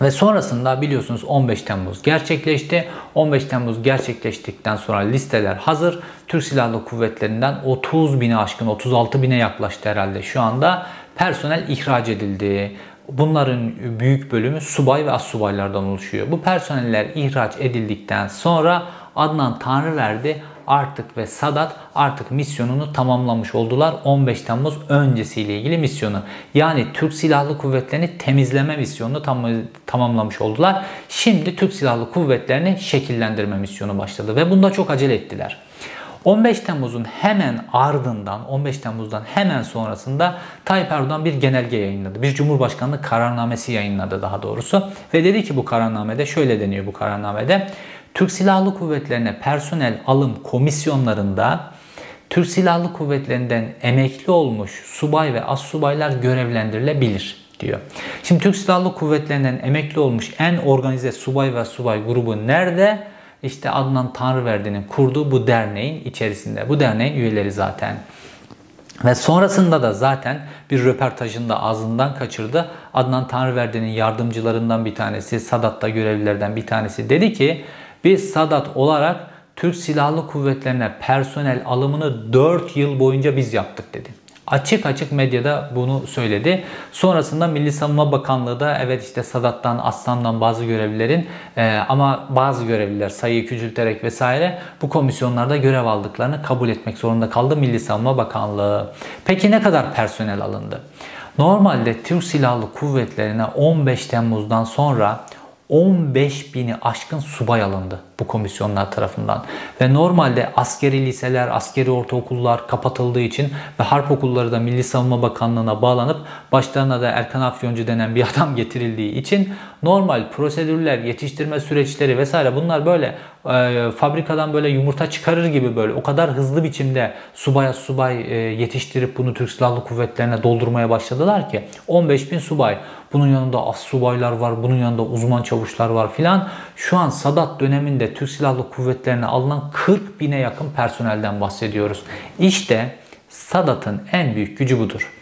Ve sonrasında biliyorsunuz 15 Temmuz gerçekleşti. 15 Temmuz gerçekleştikten sonra listeler hazır. Türk Silahlı Kuvvetleri'nden 30 bine aşkın 36 bine yaklaştı herhalde şu anda. Personel ihraç edildi. Bunların büyük bölümü subay ve assubaylardan oluşuyor. Bu personeller ihraç edildikten sonra Adnan Tanrıverdi artık ve Sadat artık misyonunu tamamlamış oldular. 15 Temmuz öncesiyle ilgili misyonu. Yani Türk Silahlı Kuvvetleri'ni temizleme misyonunu tam, tamamlamış oldular. Şimdi Türk Silahlı Kuvvetleri'ni şekillendirme misyonu başladı ve bunda çok acele ettiler. 15 Temmuz'un hemen ardından 15 Temmuz'dan hemen sonrasında Tayyip Erdoğan bir genelge yayınladı. Bir Cumhurbaşkanlığı kararnamesi yayınladı daha doğrusu. Ve dedi ki bu kararnamede şöyle deniyor bu kararnamede. Türk Silahlı Kuvvetlerine personel alım komisyonlarında Türk Silahlı Kuvvetlerinden emekli olmuş subay ve assubaylar görevlendirilebilir diyor. Şimdi Türk Silahlı Kuvvetlerinden emekli olmuş en organize subay ve subay grubu nerede? İşte Adnan Tanrıverdi'nin kurduğu bu derneğin içerisinde. Bu derneğin üyeleri zaten. Ve sonrasında da zaten bir röportajında ağzından kaçırdı. Adnan Tanrıverdi'nin yardımcılarından bir tanesi, Sadat'ta görevlilerden bir tanesi dedi ki biz Sadat olarak Türk Silahlı Kuvvetlerine personel alımını 4 yıl boyunca biz yaptık dedi. Açık açık medyada bunu söyledi. Sonrasında Milli Savunma Bakanlığı da evet işte Sadat'tan, Aslan'dan bazı görevlilerin e, ama bazı görevliler sayıyı küçülterek vesaire bu komisyonlarda görev aldıklarını kabul etmek zorunda kaldı Milli Savunma Bakanlığı. Peki ne kadar personel alındı? Normalde Türk Silahlı Kuvvetlerine 15 Temmuz'dan sonra 15 bini aşkın subay alındı bu komisyonlar tarafından. Ve normalde askeri liseler, askeri ortaokullar kapatıldığı için ve harp okulları da Milli Savunma Bakanlığı'na bağlanıp başlarına da Erkan Afyoncu denen bir adam getirildiği için normal prosedürler, yetiştirme süreçleri vesaire bunlar böyle e, fabrikadan böyle yumurta çıkarır gibi böyle o kadar hızlı biçimde subaya subay e, yetiştirip bunu Türk Silahlı Kuvvetlerine doldurmaya başladılar ki 15 bin subay. Bunun yanında as subaylar var, bunun yanında uzman çavuşlar var filan. Şu an Sadat döneminde Türk Silahlı Kuvvetlerine alınan 40 bine yakın personelden bahsediyoruz. İşte Sadat'ın en büyük gücü budur.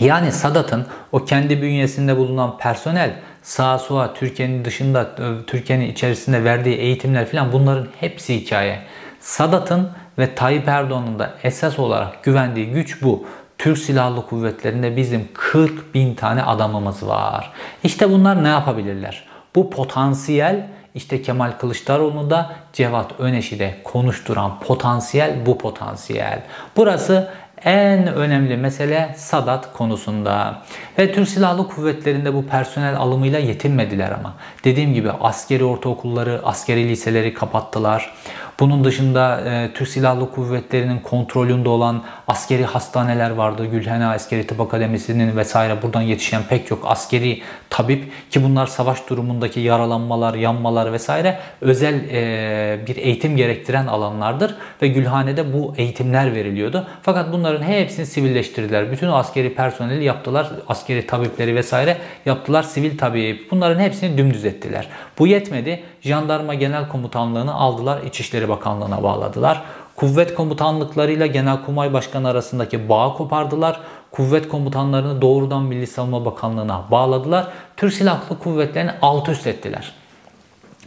Yani Sadat'ın o kendi bünyesinde bulunan personel sağa sola Türkiye'nin dışında Türkiye'nin içerisinde verdiği eğitimler filan bunların hepsi hikaye. Sadat'ın ve Tayyip Erdoğan'ın da esas olarak güvendiği güç bu. Türk Silahlı Kuvvetleri'nde bizim 40 bin tane adamımız var. İşte bunlar ne yapabilirler? Bu potansiyel işte Kemal Kılıçdaroğlu da Cevat Öneş'i de konuşturan potansiyel bu potansiyel. Burası en önemli mesele Sadat konusunda. Ve Türk Silahlı Kuvvetleri'nde bu personel alımıyla yetinmediler ama. Dediğim gibi askeri ortaokulları, askeri liseleri kapattılar. Bunun dışında e, Türk Silahlı Kuvvetleri'nin kontrolünde olan askeri hastaneler vardı. Gülhane Askeri Tıp Akademisi'nin vesaire buradan yetişen pek çok askeri tabip ki bunlar savaş durumundaki yaralanmalar, yanmalar vesaire özel e, bir eğitim gerektiren alanlardır ve Gülhane'de bu eğitimler veriliyordu. Fakat bunların hepsini sivilleştirdiler. Bütün askeri personeli yaptılar. Askeri tabipleri vesaire yaptılar. Sivil tabip. Bunların hepsini dümdüz ettiler. Bu yetmedi. Jandarma Genel Komutanlığı'nı aldılar. İçişleri Bakanlığı'na bağladılar. Kuvvet komutanlıklarıyla Genelkurmay Başkanı arasındaki bağı kopardılar. Kuvvet komutanlarını doğrudan Milli Savunma Bakanlığı'na bağladılar. Türk Silahlı Kuvvetleri'ni alt üst ettiler.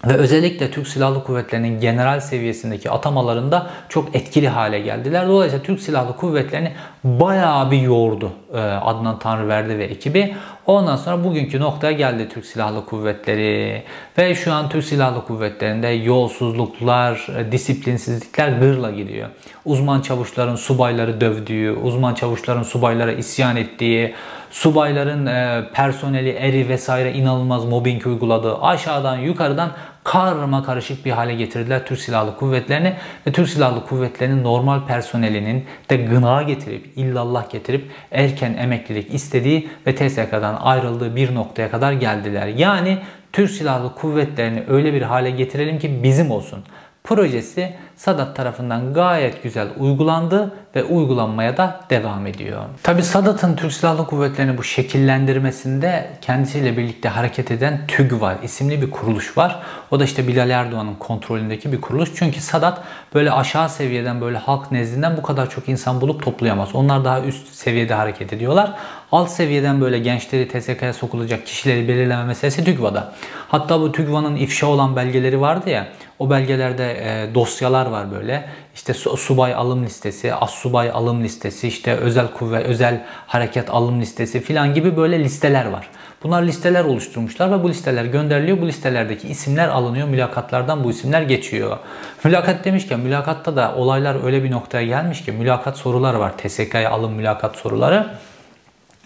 Ve özellikle Türk Silahlı Kuvvetleri'nin general seviyesindeki atamalarında çok etkili hale geldiler. Dolayısıyla Türk Silahlı Kuvvetleri'ni bayağı bir yordu e, Adnan Tanrıverdi ve ekibi. Ondan sonra bugünkü noktaya geldi Türk Silahlı Kuvvetleri. Ve şu an Türk Silahlı Kuvvetleri'nde yolsuzluklar, e, disiplinsizlikler gırla gidiyor. Uzman çavuşların subayları dövdüğü, uzman çavuşların subaylara isyan ettiği, subayların e, personeli, eri vesaire inanılmaz mobbing uyguladığı, aşağıdan yukarıdan karma karışık bir hale getirdiler Türk Silahlı Kuvvetlerini ve Türk Silahlı Kuvvetleri'nin normal personelinin de gına getirip, illallah getirip erken emeklilik istediği ve TSK'dan ayrıldığı bir noktaya kadar geldiler. Yani Türk Silahlı Kuvvetlerini öyle bir hale getirelim ki bizim olsun projesi Sadat tarafından gayet güzel uygulandı ve uygulanmaya da devam ediyor. Tabi Sadat'ın Türk Silahlı Kuvvetleri'ni bu şekillendirmesinde kendisiyle birlikte hareket eden TÜGVAR isimli bir kuruluş var. O da işte Bilal Erdoğan'ın kontrolündeki bir kuruluş. Çünkü Sadat böyle aşağı seviyeden böyle halk nezdinden bu kadar çok insan bulup toplayamaz. Onlar daha üst seviyede hareket ediyorlar. Alt seviyeden böyle gençleri TSK'ya sokulacak kişileri belirleme meselesi TÜGVA'da. Hatta bu TÜGVA'nın ifşa olan belgeleri vardı ya. O belgelerde e, dosyalar var böyle. İşte subay alım listesi, as subay alım listesi, işte özel kuvvet, özel hareket alım listesi filan gibi böyle listeler var. Bunlar listeler oluşturmuşlar ve bu listeler gönderiliyor. Bu listelerdeki isimler alınıyor. Mülakatlardan bu isimler geçiyor. Mülakat demişken mülakatta da olaylar öyle bir noktaya gelmiş ki mülakat soruları var. TSK'ya alım mülakat soruları.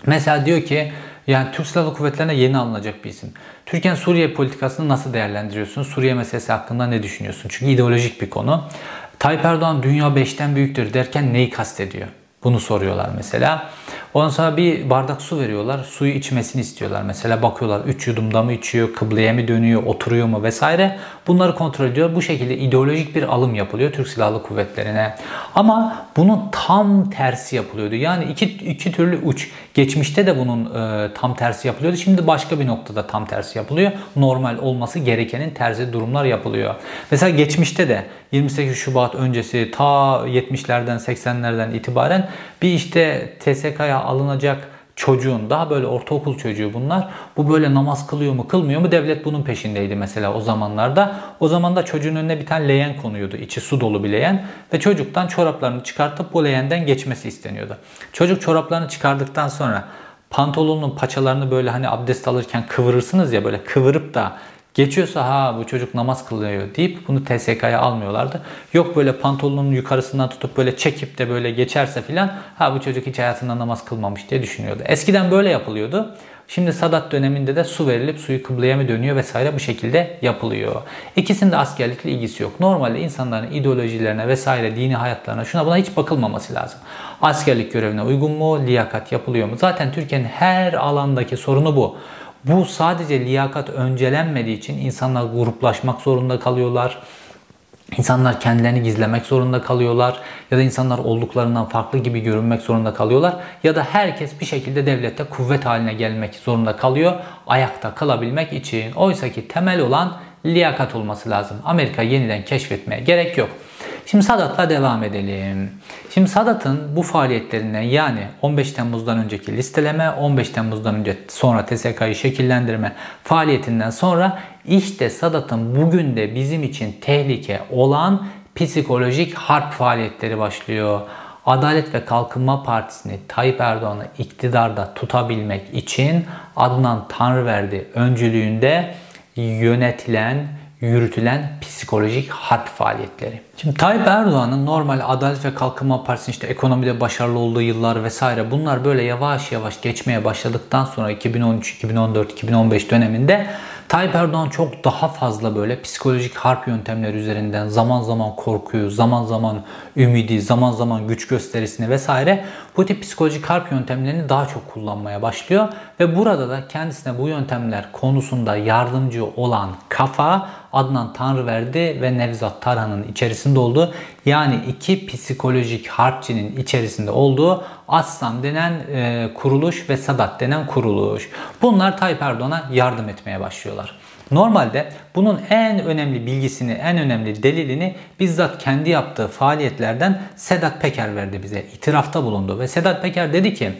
Mesela diyor ki yani Türk Silahlı Kuvvetleri'ne yeni alınacak bir isim. Türkiye'nin Suriye politikasını nasıl değerlendiriyorsun? Suriye meselesi hakkında ne düşünüyorsun? Çünkü ideolojik bir konu. Tayyip Erdoğan dünya 5'ten büyüktür derken neyi kastediyor? Bunu soruyorlar mesela. Ondan sonra bir bardak su veriyorlar. Suyu içmesini istiyorlar. Mesela bakıyorlar 3 yudumda mı içiyor, kıbleye mi dönüyor, oturuyor mu vesaire. Bunları kontrol ediyor. Bu şekilde ideolojik bir alım yapılıyor Türk Silahlı Kuvvetleri'ne. Ama bunun tam tersi yapılıyordu. Yani iki, iki türlü uç. Geçmişte de bunun e, tam tersi yapılıyordu. Şimdi başka bir noktada tam tersi yapılıyor. Normal olması gerekenin tersi durumlar yapılıyor. Mesela geçmişte de 28 Şubat öncesi ta 70'lerden 80'lerden itibaren bir işte TSK'ya alınacak çocuğun daha böyle ortaokul çocuğu bunlar. Bu böyle namaz kılıyor mu kılmıyor mu devlet bunun peşindeydi mesela o zamanlarda. O zaman da çocuğun önüne bir tane leğen konuyordu. içi su dolu bir leğen ve çocuktan çoraplarını çıkartıp bu leğenden geçmesi isteniyordu. Çocuk çoraplarını çıkardıktan sonra pantolonun paçalarını böyle hani abdest alırken kıvırırsınız ya böyle kıvırıp da Geçiyorsa ha bu çocuk namaz kılıyor deyip bunu TSK'ya almıyorlardı. Yok böyle pantolonun yukarısından tutup böyle çekip de böyle geçerse filan ha bu çocuk hiç hayatında namaz kılmamış diye düşünüyordu. Eskiden böyle yapılıyordu. Şimdi Sadat döneminde de su verilip suyu kıbleye mi dönüyor vesaire bu şekilde yapılıyor. İkisinde askerlikle ilgisi yok. Normalde insanların ideolojilerine vesaire dini hayatlarına şuna buna hiç bakılmaması lazım. Askerlik görevine uygun mu? Liyakat yapılıyor mu? Zaten Türkiye'nin her alandaki sorunu bu. Bu sadece liyakat öncelenmediği için insanlar gruplaşmak zorunda kalıyorlar. İnsanlar kendilerini gizlemek zorunda kalıyorlar ya da insanlar olduklarından farklı gibi görünmek zorunda kalıyorlar ya da herkes bir şekilde devlette kuvvet haline gelmek zorunda kalıyor ayakta kalabilmek için. Oysa ki temel olan liyakat olması lazım. Amerika yeniden keşfetmeye gerek yok. Şimdi Sadat'la devam edelim. Şimdi Sadat'ın bu faaliyetlerinden yani 15 Temmuz'dan önceki listeleme, 15 Temmuz'dan önce sonra TSK'yı şekillendirme faaliyetinden sonra işte Sadat'ın bugün de bizim için tehlike olan psikolojik harp faaliyetleri başlıyor. Adalet ve Kalkınma Partisi'ni Tayyip Erdoğan'ı iktidarda tutabilmek için Adnan Tanrıverdi öncülüğünde yönetilen yürütülen psikolojik harp faaliyetleri. Şimdi Tayyip Erdoğan'ın normal Adalet ve Kalkınma Partisi'nin işte ekonomide başarılı olduğu yıllar vesaire bunlar böyle yavaş yavaş geçmeye başladıktan sonra 2013, 2014, 2015 döneminde Tayyip Erdoğan çok daha fazla böyle psikolojik harp yöntemleri üzerinden zaman zaman korkuyu, zaman zaman ümidi, zaman zaman güç gösterisini vesaire bu tip psikolojik harp yöntemlerini daha çok kullanmaya başlıyor ve burada da kendisine bu yöntemler konusunda yardımcı olan kafa Adnan Tanrıverdi ve Nevzat Tarhan'ın içerisinde olduğu yani iki psikolojik harpçinin içerisinde olduğu Aslan denen e, kuruluş ve Sadat denen kuruluş. Bunlar Tayyip Erdoğan'a yardım etmeye başlıyorlar. Normalde bunun en önemli bilgisini, en önemli delilini bizzat kendi yaptığı faaliyetlerden Sedat Peker verdi bize. İtirafta bulundu ve Sedat Peker dedi ki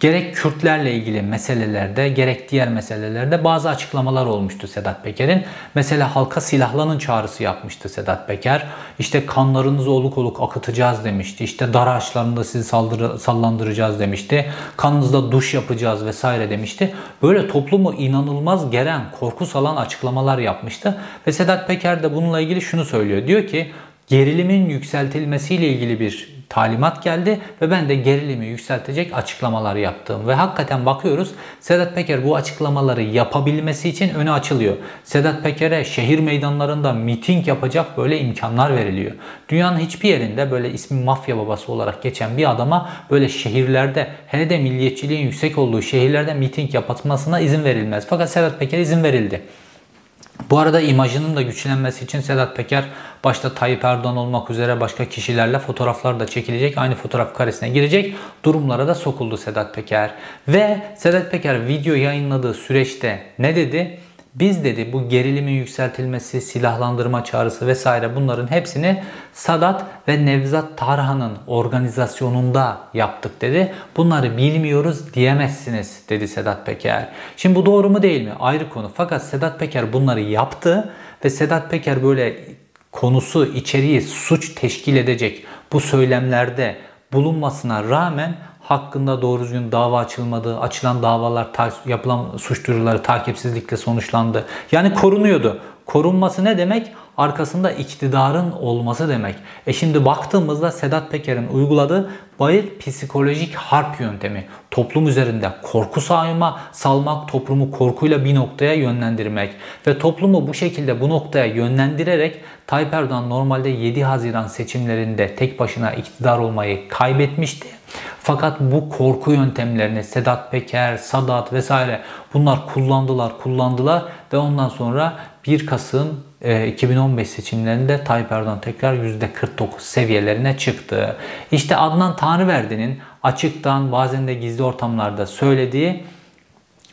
Gerek Kürtlerle ilgili meselelerde gerek diğer meselelerde bazı açıklamalar olmuştu Sedat Peker'in. Mesela halka silahlanın çağrısı yapmıştı Sedat Peker. İşte kanlarınızı oluk oluk akıtacağız demişti. İşte dar ağaçlarında sizi saldırı, sallandıracağız demişti. Kanınızda duş yapacağız vesaire demişti. Böyle toplumu inanılmaz geren, korku salan açıklamalar yapmıştı. Ve Sedat Peker de bununla ilgili şunu söylüyor. Diyor ki gerilimin yükseltilmesiyle ilgili bir talimat geldi ve ben de gerilimi yükseltecek açıklamalar yaptım. Ve hakikaten bakıyoruz Sedat Peker bu açıklamaları yapabilmesi için önü açılıyor. Sedat Peker'e şehir meydanlarında miting yapacak böyle imkanlar veriliyor. Dünyanın hiçbir yerinde böyle ismi mafya babası olarak geçen bir adama böyle şehirlerde hele de milliyetçiliğin yüksek olduğu şehirlerde miting yapmasına izin verilmez. Fakat Sedat Peker izin verildi. Bu arada imajının da güçlenmesi için Sedat Peker başta Tayyip Erdoğan olmak üzere başka kişilerle fotoğraflar da çekilecek. Aynı fotoğraf karesine girecek. Durumlara da sokuldu Sedat Peker. Ve Sedat Peker video yayınladığı süreçte ne dedi? Biz dedi bu gerilimin yükseltilmesi, silahlandırma çağrısı vesaire bunların hepsini Sadat ve Nevzat Tarhan'ın organizasyonunda yaptık dedi. Bunları bilmiyoruz diyemezsiniz dedi Sedat Peker. Şimdi bu doğru mu değil mi? Ayrı konu. Fakat Sedat Peker bunları yaptı ve Sedat Peker böyle konusu, içeriği suç teşkil edecek bu söylemlerde bulunmasına rağmen hakkında doğru düzgün dava açılmadı. Açılan davalar, yapılan suç duyuruları takipsizlikle sonuçlandı. Yani korunuyordu. Korunması ne demek? Arkasında iktidarın olması demek. E şimdi baktığımızda Sedat Peker'in uyguladığı bayır psikolojik harp yöntemi. Toplum üzerinde korku sayma, salmak, toplumu korkuyla bir noktaya yönlendirmek ve toplumu bu şekilde bu noktaya yönlendirerek Tayyip Erdoğan normalde 7 Haziran seçimlerinde tek başına iktidar olmayı kaybetmişti. Fakat bu korku yöntemlerini Sedat Peker, Sadat vesaire bunlar kullandılar, kullandılar ve ondan sonra 1 Kasım 2015 e, seçimlerinde Tayyip Erdoğan tekrar %49 seviyelerine çıktı. İşte Adnan Tanrıverdi'nin açıktan bazen de gizli ortamlarda söylediği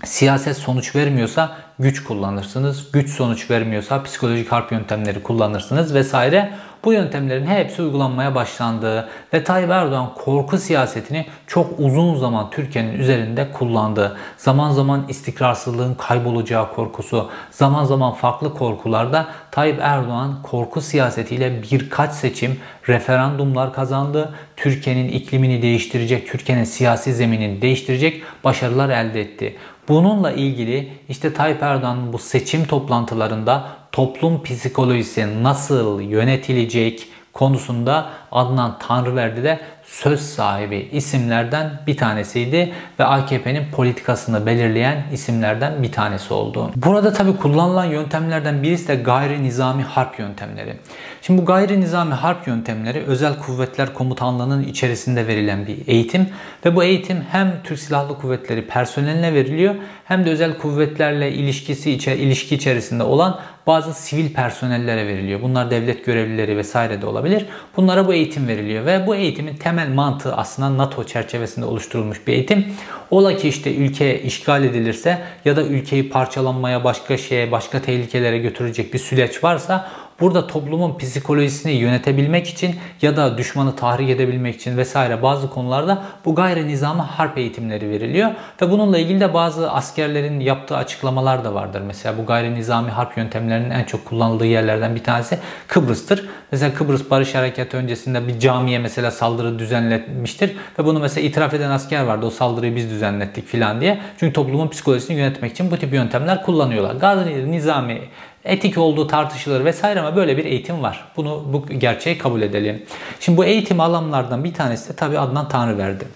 siyaset sonuç vermiyorsa güç kullanırsınız. Güç sonuç vermiyorsa psikolojik harp yöntemleri kullanırsınız vesaire. Bu yöntemlerin hepsi uygulanmaya başlandı ve Tayyip Erdoğan korku siyasetini çok uzun zaman Türkiye'nin üzerinde kullandı. Zaman zaman istikrarsızlığın kaybolacağı korkusu, zaman zaman farklı korkularda Tayyip Erdoğan korku siyasetiyle birkaç seçim referandumlar kazandı. Türkiye'nin iklimini değiştirecek, Türkiye'nin siyasi zeminini değiştirecek başarılar elde etti. Bununla ilgili işte Tayyip Erdoğan'ın bu seçim toplantılarında toplum psikolojisi nasıl yönetilecek konusunda Adnan Tanrıverdi de söz sahibi isimlerden bir tanesiydi ve AKP'nin politikasını belirleyen isimlerden bir tanesi oldu. Burada tabi kullanılan yöntemlerden birisi de gayri nizami harp yöntemleri. Şimdi bu gayri nizami harp yöntemleri özel kuvvetler komutanlığının içerisinde verilen bir eğitim ve bu eğitim hem Türk Silahlı Kuvvetleri personeline veriliyor hem de özel kuvvetlerle ilişkisi içe, ilişki içerisinde olan bazı sivil personellere veriliyor. Bunlar devlet görevlileri vesaire de olabilir. Bunlara bu eğitim veriliyor ve bu eğitimin temel mantığı aslında NATO çerçevesinde oluşturulmuş bir eğitim. Ola ki işte ülke işgal edilirse ya da ülkeyi parçalanmaya başka şeye, başka tehlikelere götürecek bir süreç varsa Burada toplumun psikolojisini yönetebilmek için ya da düşmanı tahrik edebilmek için vesaire bazı konularda bu gayri nizami harp eğitimleri veriliyor. Ve bununla ilgili de bazı askerlerin yaptığı açıklamalar da vardır. Mesela bu gayri nizami harp yöntemlerinin en çok kullanıldığı yerlerden bir tanesi Kıbrıs'tır. Mesela Kıbrıs Barış Harekatı öncesinde bir camiye mesela saldırı düzenletmiştir. Ve bunu mesela itiraf eden asker vardı. O saldırıyı biz düzenlettik filan diye. Çünkü toplumun psikolojisini yönetmek için bu tip yöntemler kullanıyorlar. Gayri nizami etik olduğu tartışılır vesaire ama böyle bir eğitim var. Bunu bu gerçeği kabul edelim. Şimdi bu eğitim alanlardan bir tanesi de tabii Adnan Tanrıverdi.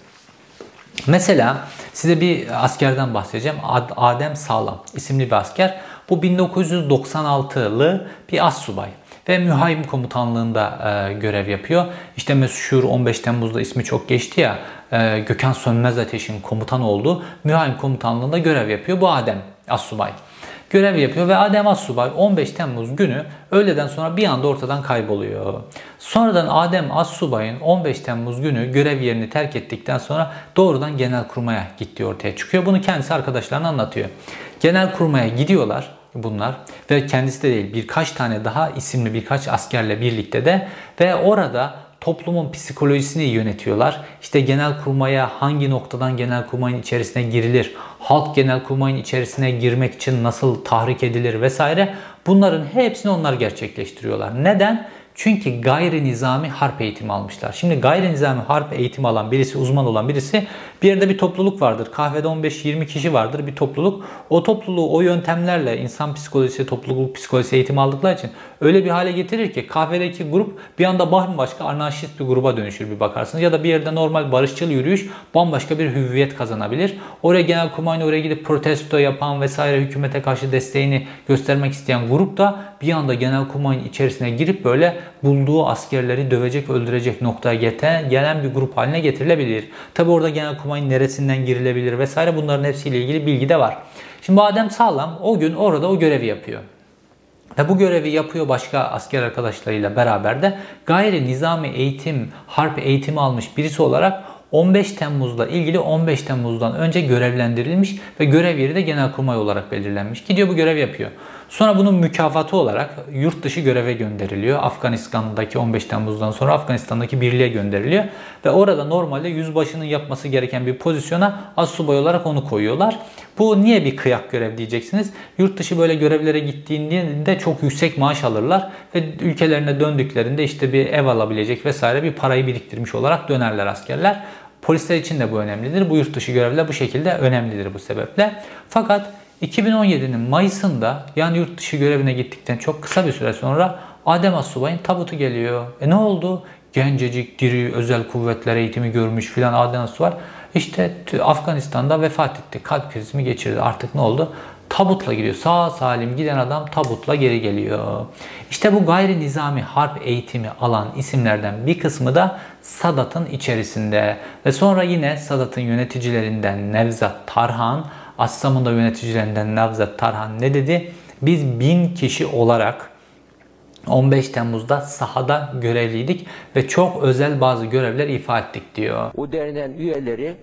Mesela size bir askerden bahsedeceğim. Adem Sağlam isimli bir asker. Bu 1996'lı bir as subay ve mühaim komutanlığında e, görev yapıyor. İşte meşhur 15 Temmuz'da ismi çok geçti ya e, Gökhan Sönmez Ateş'in komutan olduğu mühaim komutanlığında görev yapıyor. Bu Adem Assubay görev yapıyor ve Adem Assubay 15 Temmuz günü öğleden sonra bir anda ortadan kayboluyor. Sonradan Adem Assubay'ın 15 Temmuz günü görev yerini terk ettikten sonra doğrudan Genelkurmay'a gittiği ortaya çıkıyor. Bunu kendisi arkadaşlarına anlatıyor. Genelkurmay'a gidiyorlar bunlar ve kendisi de değil birkaç tane daha isimli birkaç askerle birlikte de ve orada toplumun psikolojisini yönetiyorlar. İşte genel kurmaya hangi noktadan genel kurmayın içerisine girilir, halk genel kurmayın içerisine girmek için nasıl tahrik edilir vesaire bunların hepsini onlar gerçekleştiriyorlar. Neden? Çünkü gayri nizami harp eğitimi almışlar. Şimdi gayri nizami harp eğitimi alan birisi, uzman olan birisi bir yerde bir topluluk vardır. Kahvede 15-20 kişi vardır bir topluluk. O topluluğu o yöntemlerle insan psikolojisi, topluluk psikolojisi eğitimi aldıkları için öyle bir hale getirir ki kahvedeki grup bir anda bambaşka anarşist bir gruba dönüşür bir bakarsınız. Ya da bir yerde normal barışçıl yürüyüş bambaşka bir hüviyet kazanabilir. Oraya genel kurmayla oraya gidip protesto yapan vesaire hükümete karşı desteğini göstermek isteyen grup da bir anda genel kurmayın içerisine girip böyle bulduğu askerleri dövecek, öldürecek noktaya gelen bir grup haline getirilebilir. Tabi orada genel kurmayın neresinden girilebilir vesaire bunların hepsiyle ilgili bilgi de var. Şimdi Adem Sağlam o gün orada o görevi yapıyor. Ve bu görevi yapıyor başka asker arkadaşlarıyla beraber de gayri nizami eğitim, harp eğitimi almış birisi olarak 15 Temmuz'la ilgili 15 Temmuz'dan önce görevlendirilmiş ve görev yeri de genelkurmay olarak belirlenmiş. Gidiyor bu görev yapıyor. Sonra bunun mükafatı olarak yurt dışı göreve gönderiliyor. Afganistan'daki 15 Temmuz'dan sonra Afganistan'daki birliğe gönderiliyor. Ve orada normalde yüzbaşının yapması gereken bir pozisyona asubay olarak onu koyuyorlar. Bu niye bir kıyak görev diyeceksiniz. Yurt dışı böyle görevlere gittiğinde çok yüksek maaş alırlar. Ve ülkelerine döndüklerinde işte bir ev alabilecek vesaire bir parayı biriktirmiş olarak dönerler askerler. Polisler için de bu önemlidir. Bu yurt dışı görevler bu şekilde önemlidir bu sebeple. Fakat 2017'nin Mayıs'ında yani yurt dışı görevine gittikten çok kısa bir süre sonra Adem Asubay'ın tabutu geliyor. E ne oldu? Gencecik, diri, özel kuvvetler eğitimi görmüş filan Adem Asubay. İşte Afganistan'da vefat etti. Kalp krizi mi geçirdi? Artık ne oldu? Tabutla gidiyor. Sağ salim giden adam tabutla geri geliyor. İşte bu gayri nizami harp eğitimi alan isimlerden bir kısmı da Sadat'ın içerisinde. Ve sonra yine Sadat'ın yöneticilerinden Nevzat Tarhan, Assam'ın da yöneticilerinden Nevzat Tarhan ne dedi? Biz bin kişi olarak 15 Temmuz'da sahada görevliydik ve çok özel bazı görevler ifa ettik diyor. O derneğin üyeleri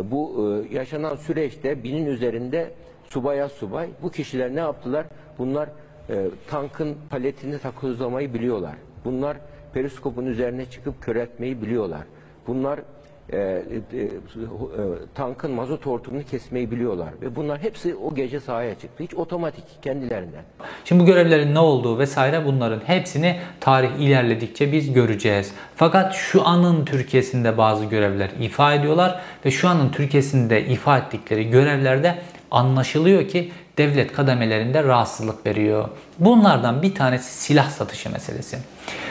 bu e, yaşanan süreçte binin üzerinde subaya subay. Bu kişiler ne yaptılar? Bunlar e, tankın paletini takozlamayı biliyorlar. Bunlar periskopun üzerine çıkıp kör etmeyi biliyorlar. Bunlar e, e, e, tankın mazot hortumunu kesmeyi biliyorlar. Ve bunlar hepsi o gece sahaya çıktı. Hiç otomatik kendilerinden. Şimdi bu görevlerin ne olduğu vesaire bunların hepsini tarih ilerledikçe biz göreceğiz. Fakat şu anın Türkiye'sinde bazı görevler ifa ediyorlar ve şu anın Türkiye'sinde ifa ettikleri görevlerde anlaşılıyor ki devlet kademelerinde rahatsızlık veriyor. Bunlardan bir tanesi silah satışı meselesi.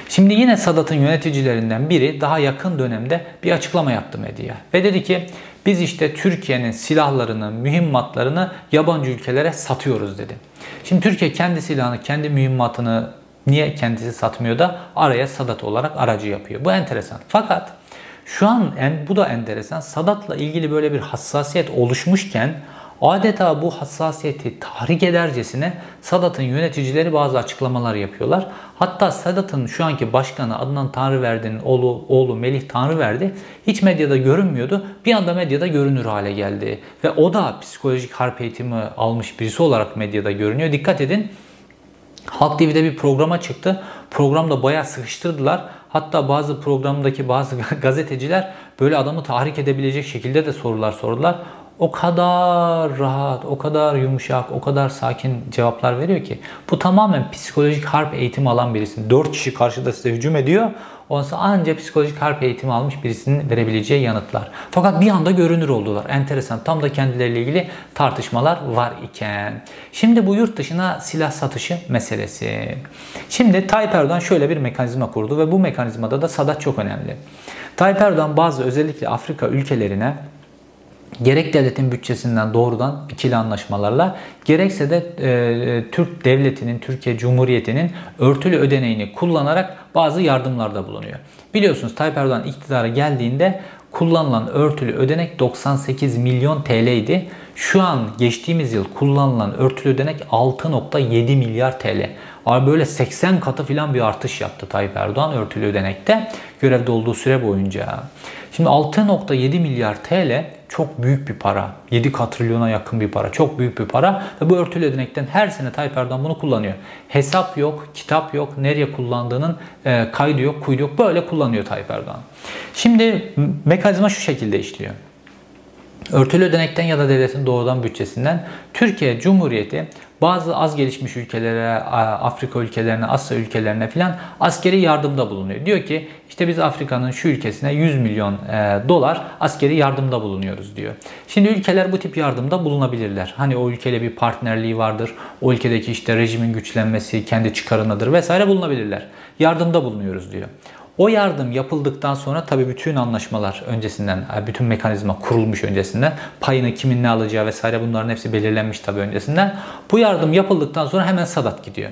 Şimdi yine Sadat'ın yöneticilerinden biri daha yakın dönemde bir açıklama yaptı medyaya. Ve dedi ki biz işte Türkiye'nin silahlarını, mühimmatlarını yabancı ülkelere satıyoruz dedi. Şimdi Türkiye kendi silahını, kendi mühimmatını niye kendisi satmıyor da araya Sadat olarak aracı yapıyor. Bu enteresan. Fakat şu an en, bu da enteresan. Sadat'la ilgili böyle bir hassasiyet oluşmuşken Adeta bu hassasiyeti tahrik edercesine Sadat'ın yöneticileri bazı açıklamalar yapıyorlar. Hatta Sadat'ın şu anki başkanı Adnan Tanrıverdi'nin oğlu, oğlu Melih Tanrıverdi hiç medyada görünmüyordu. Bir anda medyada görünür hale geldi. Ve o da psikolojik harp eğitimi almış birisi olarak medyada görünüyor. Dikkat edin Halk TV'de bir programa çıktı. Programda bayağı sıkıştırdılar. Hatta bazı programdaki bazı gazeteciler böyle adamı tahrik edebilecek şekilde de sorular sordular o kadar rahat, o kadar yumuşak, o kadar sakin cevaplar veriyor ki. Bu tamamen psikolojik harp eğitimi alan birisi. Dört kişi karşıda size hücum ediyor. Onsa ancak psikolojik harp eğitimi almış birisinin verebileceği yanıtlar. Fakat bir anda görünür oldular. Enteresan. Tam da kendileriyle ilgili tartışmalar var iken. Şimdi bu yurt dışına silah satışı meselesi. Şimdi Tayyip Erdoğan şöyle bir mekanizma kurdu ve bu mekanizmada da Sadat çok önemli. Tayyip Erdoğan bazı özellikle Afrika ülkelerine gerek devletin bütçesinden doğrudan ikili anlaşmalarla gerekse de e, Türk devletinin, Türkiye Cumhuriyeti'nin örtülü ödeneğini kullanarak bazı yardımlarda bulunuyor. Biliyorsunuz Tayyip Erdoğan iktidara geldiğinde kullanılan örtülü ödenek 98 milyon TL idi. Şu an geçtiğimiz yıl kullanılan örtülü ödenek 6.7 milyar TL. Böyle 80 katı filan bir artış yaptı Tayyip Erdoğan örtülü ödenekte görevde olduğu süre boyunca. Şimdi 6.7 milyar TL çok büyük bir para. 7 katrilyona yakın bir para. Çok büyük bir para. Ve bu örtülü ödenekten her sene Tayyip Erdoğan bunu kullanıyor. Hesap yok, kitap yok, nereye kullandığının e, kaydı yok, kuydu yok. Böyle kullanıyor Tayyip Erdoğan. Şimdi mekanizma şu şekilde işliyor. Örtülü ödenekten ya da devletin doğrudan bütçesinden Türkiye Cumhuriyeti bazı az gelişmiş ülkelere, Afrika ülkelerine, Asya ülkelerine filan askeri yardımda bulunuyor. Diyor ki işte biz Afrika'nın şu ülkesine 100 milyon e, dolar askeri yardımda bulunuyoruz diyor. Şimdi ülkeler bu tip yardımda bulunabilirler. Hani o ülkeyle bir partnerliği vardır. O ülkedeki işte rejimin güçlenmesi kendi çıkarınadır vesaire bulunabilirler. Yardımda bulunuyoruz diyor. O yardım yapıldıktan sonra tabii bütün anlaşmalar öncesinden, e, bütün mekanizma kurulmuş öncesinden, payını kimin ne alacağı vesaire bunların hepsi belirlenmiş tabii öncesinden. Bu yardım yapıldıktan sonra hemen Sadat gidiyor.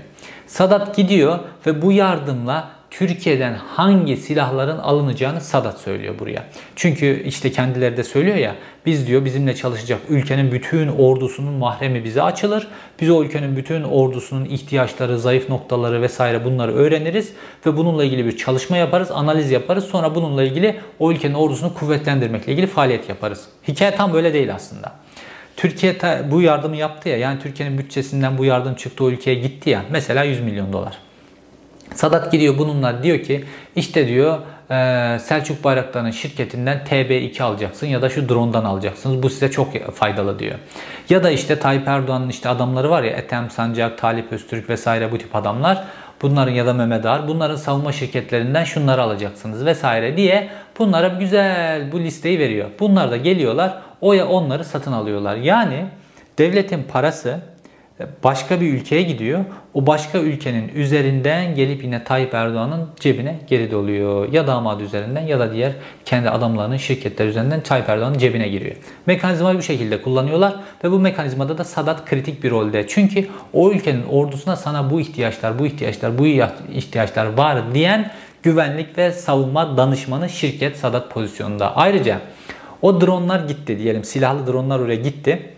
Sadat gidiyor ve bu yardımla Türkiye'den hangi silahların alınacağını Sadat söylüyor buraya. Çünkü işte kendileri de söylüyor ya biz diyor bizimle çalışacak ülkenin bütün ordusunun mahremi bize açılır. Biz o ülkenin bütün ordusunun ihtiyaçları, zayıf noktaları vesaire bunları öğreniriz ve bununla ilgili bir çalışma yaparız, analiz yaparız. Sonra bununla ilgili o ülkenin ordusunu kuvvetlendirmekle ilgili faaliyet yaparız. Hikaye tam böyle değil aslında. Türkiye bu yardımı yaptı ya yani Türkiye'nin bütçesinden bu yardım çıktı o ülkeye gitti ya mesela 100 milyon dolar. Sadat gidiyor bununla diyor ki işte diyor e, Selçuk Bayraktar'ın şirketinden TB2 alacaksın ya da şu drone'dan alacaksınız. Bu size çok faydalı diyor. Ya da işte Tayyip Erdoğan'ın işte adamları var ya Ethem Sancak, Talip Öztürk vesaire bu tip adamlar. Bunların ya da Mehmet Ağar bunların savunma şirketlerinden şunları alacaksınız vesaire diye bunlara güzel bu listeyi veriyor. Bunlar da geliyorlar oya onları satın alıyorlar. Yani devletin parası başka bir ülkeye gidiyor. O başka ülkenin üzerinden gelip yine Tayyip Erdoğan'ın cebine geri doluyor. Ya damat üzerinden ya da diğer kendi adamlarının şirketler üzerinden Tayyip Erdoğan'ın cebine giriyor. Mekanizmayı bu şekilde kullanıyorlar ve bu mekanizmada da Sadat kritik bir rolde. Çünkü o ülkenin ordusuna sana bu ihtiyaçlar, bu ihtiyaçlar, bu ihtiyaçlar var diyen güvenlik ve savunma danışmanı şirket Sadat pozisyonunda. Ayrıca o dronlar gitti diyelim silahlı dronlar oraya gitti.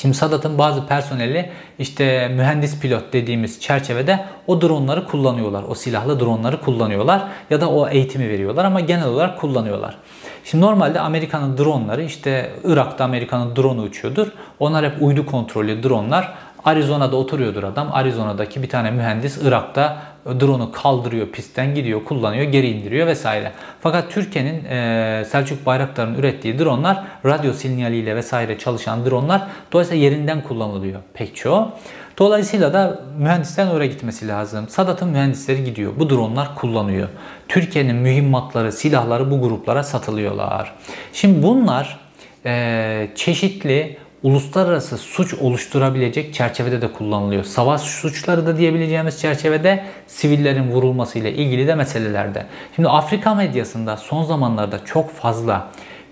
Şimdi Sadat'ın bazı personeli işte mühendis pilot dediğimiz çerçevede o dronları kullanıyorlar. O silahlı dronları kullanıyorlar ya da o eğitimi veriyorlar ama genel olarak kullanıyorlar. Şimdi normalde Amerika'nın dronları işte Irak'ta Amerika'nın dronu uçuyordur. Onlar hep uydu kontrollü dronlar. Arizona'da oturuyordur adam. Arizona'daki bir tane mühendis Irak'ta drone'u kaldırıyor, pistten gidiyor, kullanıyor, geri indiriyor vesaire. Fakat Türkiye'nin e, Selçuk Bayraktar'ın ürettiği dronlar radyo sinyaliyle vesaire çalışan dronlar dolayısıyla yerinden kullanılıyor pek çoğu. Dolayısıyla da mühendislerin oraya gitmesi lazım. Sadat'ın mühendisleri gidiyor. Bu dronlar kullanıyor. Türkiye'nin mühimmatları, silahları bu gruplara satılıyorlar. Şimdi bunlar e, çeşitli uluslararası suç oluşturabilecek çerçevede de kullanılıyor. Savaş suçları da diyebileceğimiz çerçevede sivillerin vurulması ile ilgili de meselelerde. Şimdi Afrika medyasında son zamanlarda çok fazla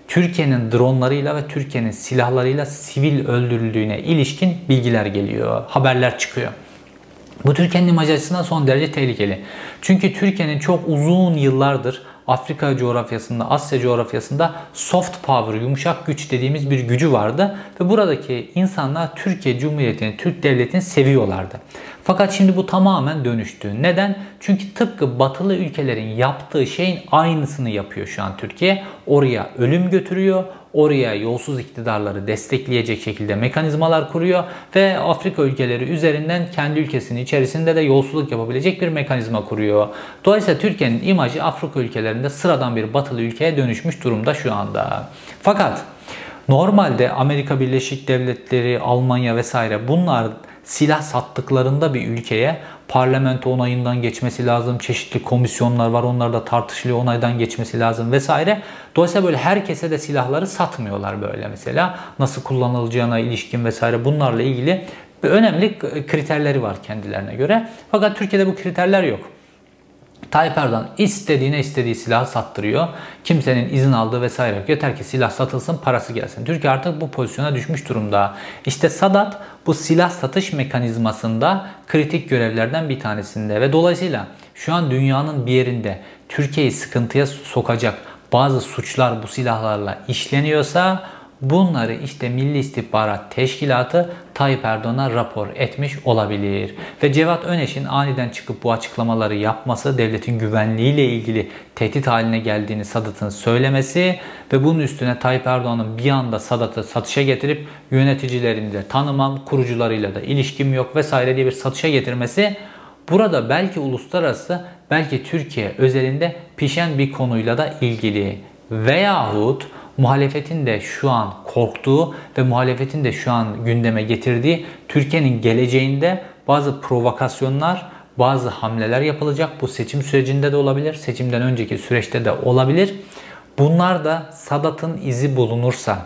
Türkiye'nin dronlarıyla ve Türkiye'nin silahlarıyla sivil öldürüldüğüne ilişkin bilgiler geliyor, haberler çıkıyor. Bu Türkiye'nin imaj açısından son derece tehlikeli. Çünkü Türkiye'nin çok uzun yıllardır Afrika coğrafyasında, Asya coğrafyasında soft power, yumuşak güç dediğimiz bir gücü vardı. Ve buradaki insanlar Türkiye Cumhuriyeti'ni, Türk Devleti'ni seviyorlardı. Fakat şimdi bu tamamen dönüştü. Neden? Çünkü tıpkı batılı ülkelerin yaptığı şeyin aynısını yapıyor şu an Türkiye. Oraya ölüm götürüyor, oraya yolsuz iktidarları destekleyecek şekilde mekanizmalar kuruyor ve Afrika ülkeleri üzerinden kendi ülkesinin içerisinde de yolsuzluk yapabilecek bir mekanizma kuruyor. Dolayısıyla Türkiye'nin imajı Afrika ülkelerinde sıradan bir batılı ülkeye dönüşmüş durumda şu anda. Fakat normalde Amerika Birleşik Devletleri, Almanya vesaire bunlar silah sattıklarında bir ülkeye parlamento onayından geçmesi lazım. Çeşitli komisyonlar var. Onlar da tartışılıyor. Onaydan geçmesi lazım vesaire. Dolayısıyla böyle herkese de silahları satmıyorlar böyle mesela. Nasıl kullanılacağına ilişkin vesaire bunlarla ilgili önemli kriterleri var kendilerine göre. Fakat Türkiye'de bu kriterler yok. Tayyip Erdoğan istediğine istediği silah sattırıyor. Kimsenin izin aldığı vesaire yok. Yeter ki silah satılsın, parası gelsin. Türkiye artık bu pozisyona düşmüş durumda. İşte Sadat bu silah satış mekanizmasında kritik görevlerden bir tanesinde ve dolayısıyla şu an dünyanın bir yerinde Türkiye'yi sıkıntıya sokacak bazı suçlar bu silahlarla işleniyorsa Bunları işte Milli İstihbarat Teşkilatı Tayyip Erdoğan'a rapor etmiş olabilir. Ve Cevat Öneş'in aniden çıkıp bu açıklamaları yapması, devletin güvenliğiyle ilgili tehdit haline geldiğini Sadat'ın söylemesi ve bunun üstüne Tayyip Erdoğan'ın bir anda Sadat'ı satışa getirip yöneticilerini de tanımam, kurucularıyla da ilişkim yok vesaire diye bir satışa getirmesi burada belki uluslararası belki Türkiye özelinde pişen bir konuyla da ilgili veyahut muhalefetin de şu an korktuğu ve muhalefetin de şu an gündeme getirdiği Türkiye'nin geleceğinde bazı provokasyonlar, bazı hamleler yapılacak. Bu seçim sürecinde de olabilir, seçimden önceki süreçte de olabilir. Bunlar da Sadat'ın izi bulunursa,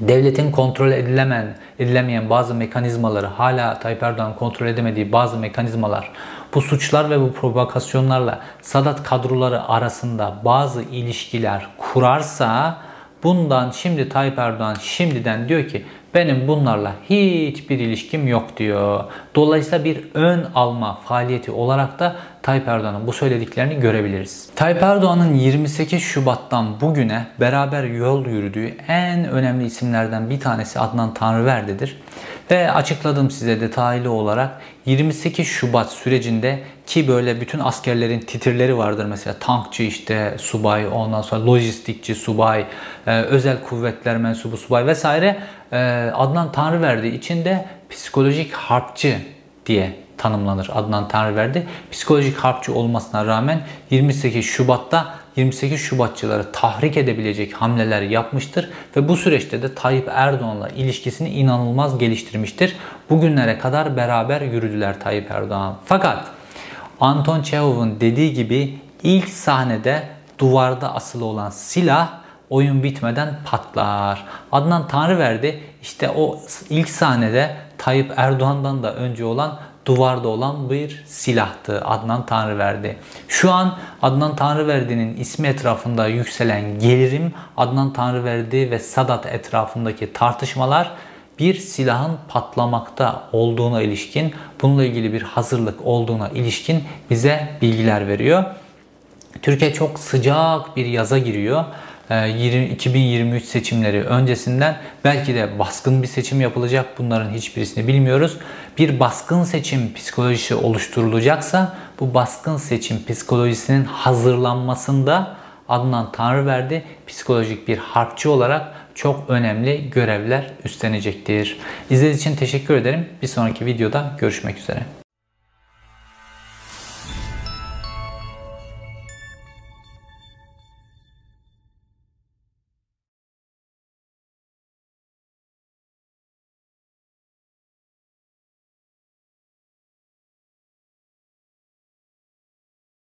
devletin kontrol edilemeyen, edilemeyen bazı mekanizmaları, hala Tayyip Erdoğan kontrol edemediği bazı mekanizmalar, bu suçlar ve bu provokasyonlarla Sadat kadroları arasında bazı ilişkiler kurarsa bundan şimdi Tayyip Erdoğan şimdiden diyor ki Benim bunlarla hiçbir ilişkim yok diyor. Dolayısıyla bir ön alma faaliyeti olarak da Tayyip Erdoğan'ın bu söylediklerini görebiliriz. Tayyip Erdoğan'ın 28 Şubat'tan bugüne beraber yol yürüdüğü en önemli isimlerden bir tanesi Adnan Tanrıverdi'dir. Ve açıkladım size detaylı olarak 28 Şubat sürecinde ki böyle bütün askerlerin titirleri vardır mesela tankçı işte subay ondan sonra lojistikçi subay e, özel kuvvetler mensubu subay vesaire e, Adnan Tanrıverdi içinde psikolojik harpçı diye tanımlanır Adnan Tanrıverdi. Psikolojik harpçı olmasına rağmen 28 Şubat'ta 28 Şubatçıları tahrik edebilecek hamleler yapmıştır ve bu süreçte de Tayyip Erdoğan'la ilişkisini inanılmaz geliştirmiştir. Bugünlere kadar beraber yürüdüler Tayyip Erdoğan. Fakat Anton Çehov'un dediği gibi ilk sahnede duvarda asılı olan silah oyun bitmeden patlar. Adnan Tanrıverdi işte o ilk sahnede Tayyip Erdoğan'dan da önce olan duvarda olan bir silahtı Adnan Tanrıverdi. Şu an Adnan Tanrıverdi'nin ismi etrafında yükselen gelirim, Adnan Tanrıverdi ve Sadat etrafındaki tartışmalar bir silahın patlamakta olduğuna ilişkin, bununla ilgili bir hazırlık olduğuna ilişkin bize bilgiler veriyor. Türkiye çok sıcak bir yaza giriyor. 2023 seçimleri öncesinden belki de baskın bir seçim yapılacak. Bunların hiçbirisini bilmiyoruz. Bir baskın seçim psikolojisi oluşturulacaksa bu baskın seçim psikolojisinin hazırlanmasında Adnan Tanrıverdi psikolojik bir harpçı olarak çok önemli görevler üstlenecektir. İzlediğiniz için teşekkür ederim. Bir sonraki videoda görüşmek üzere.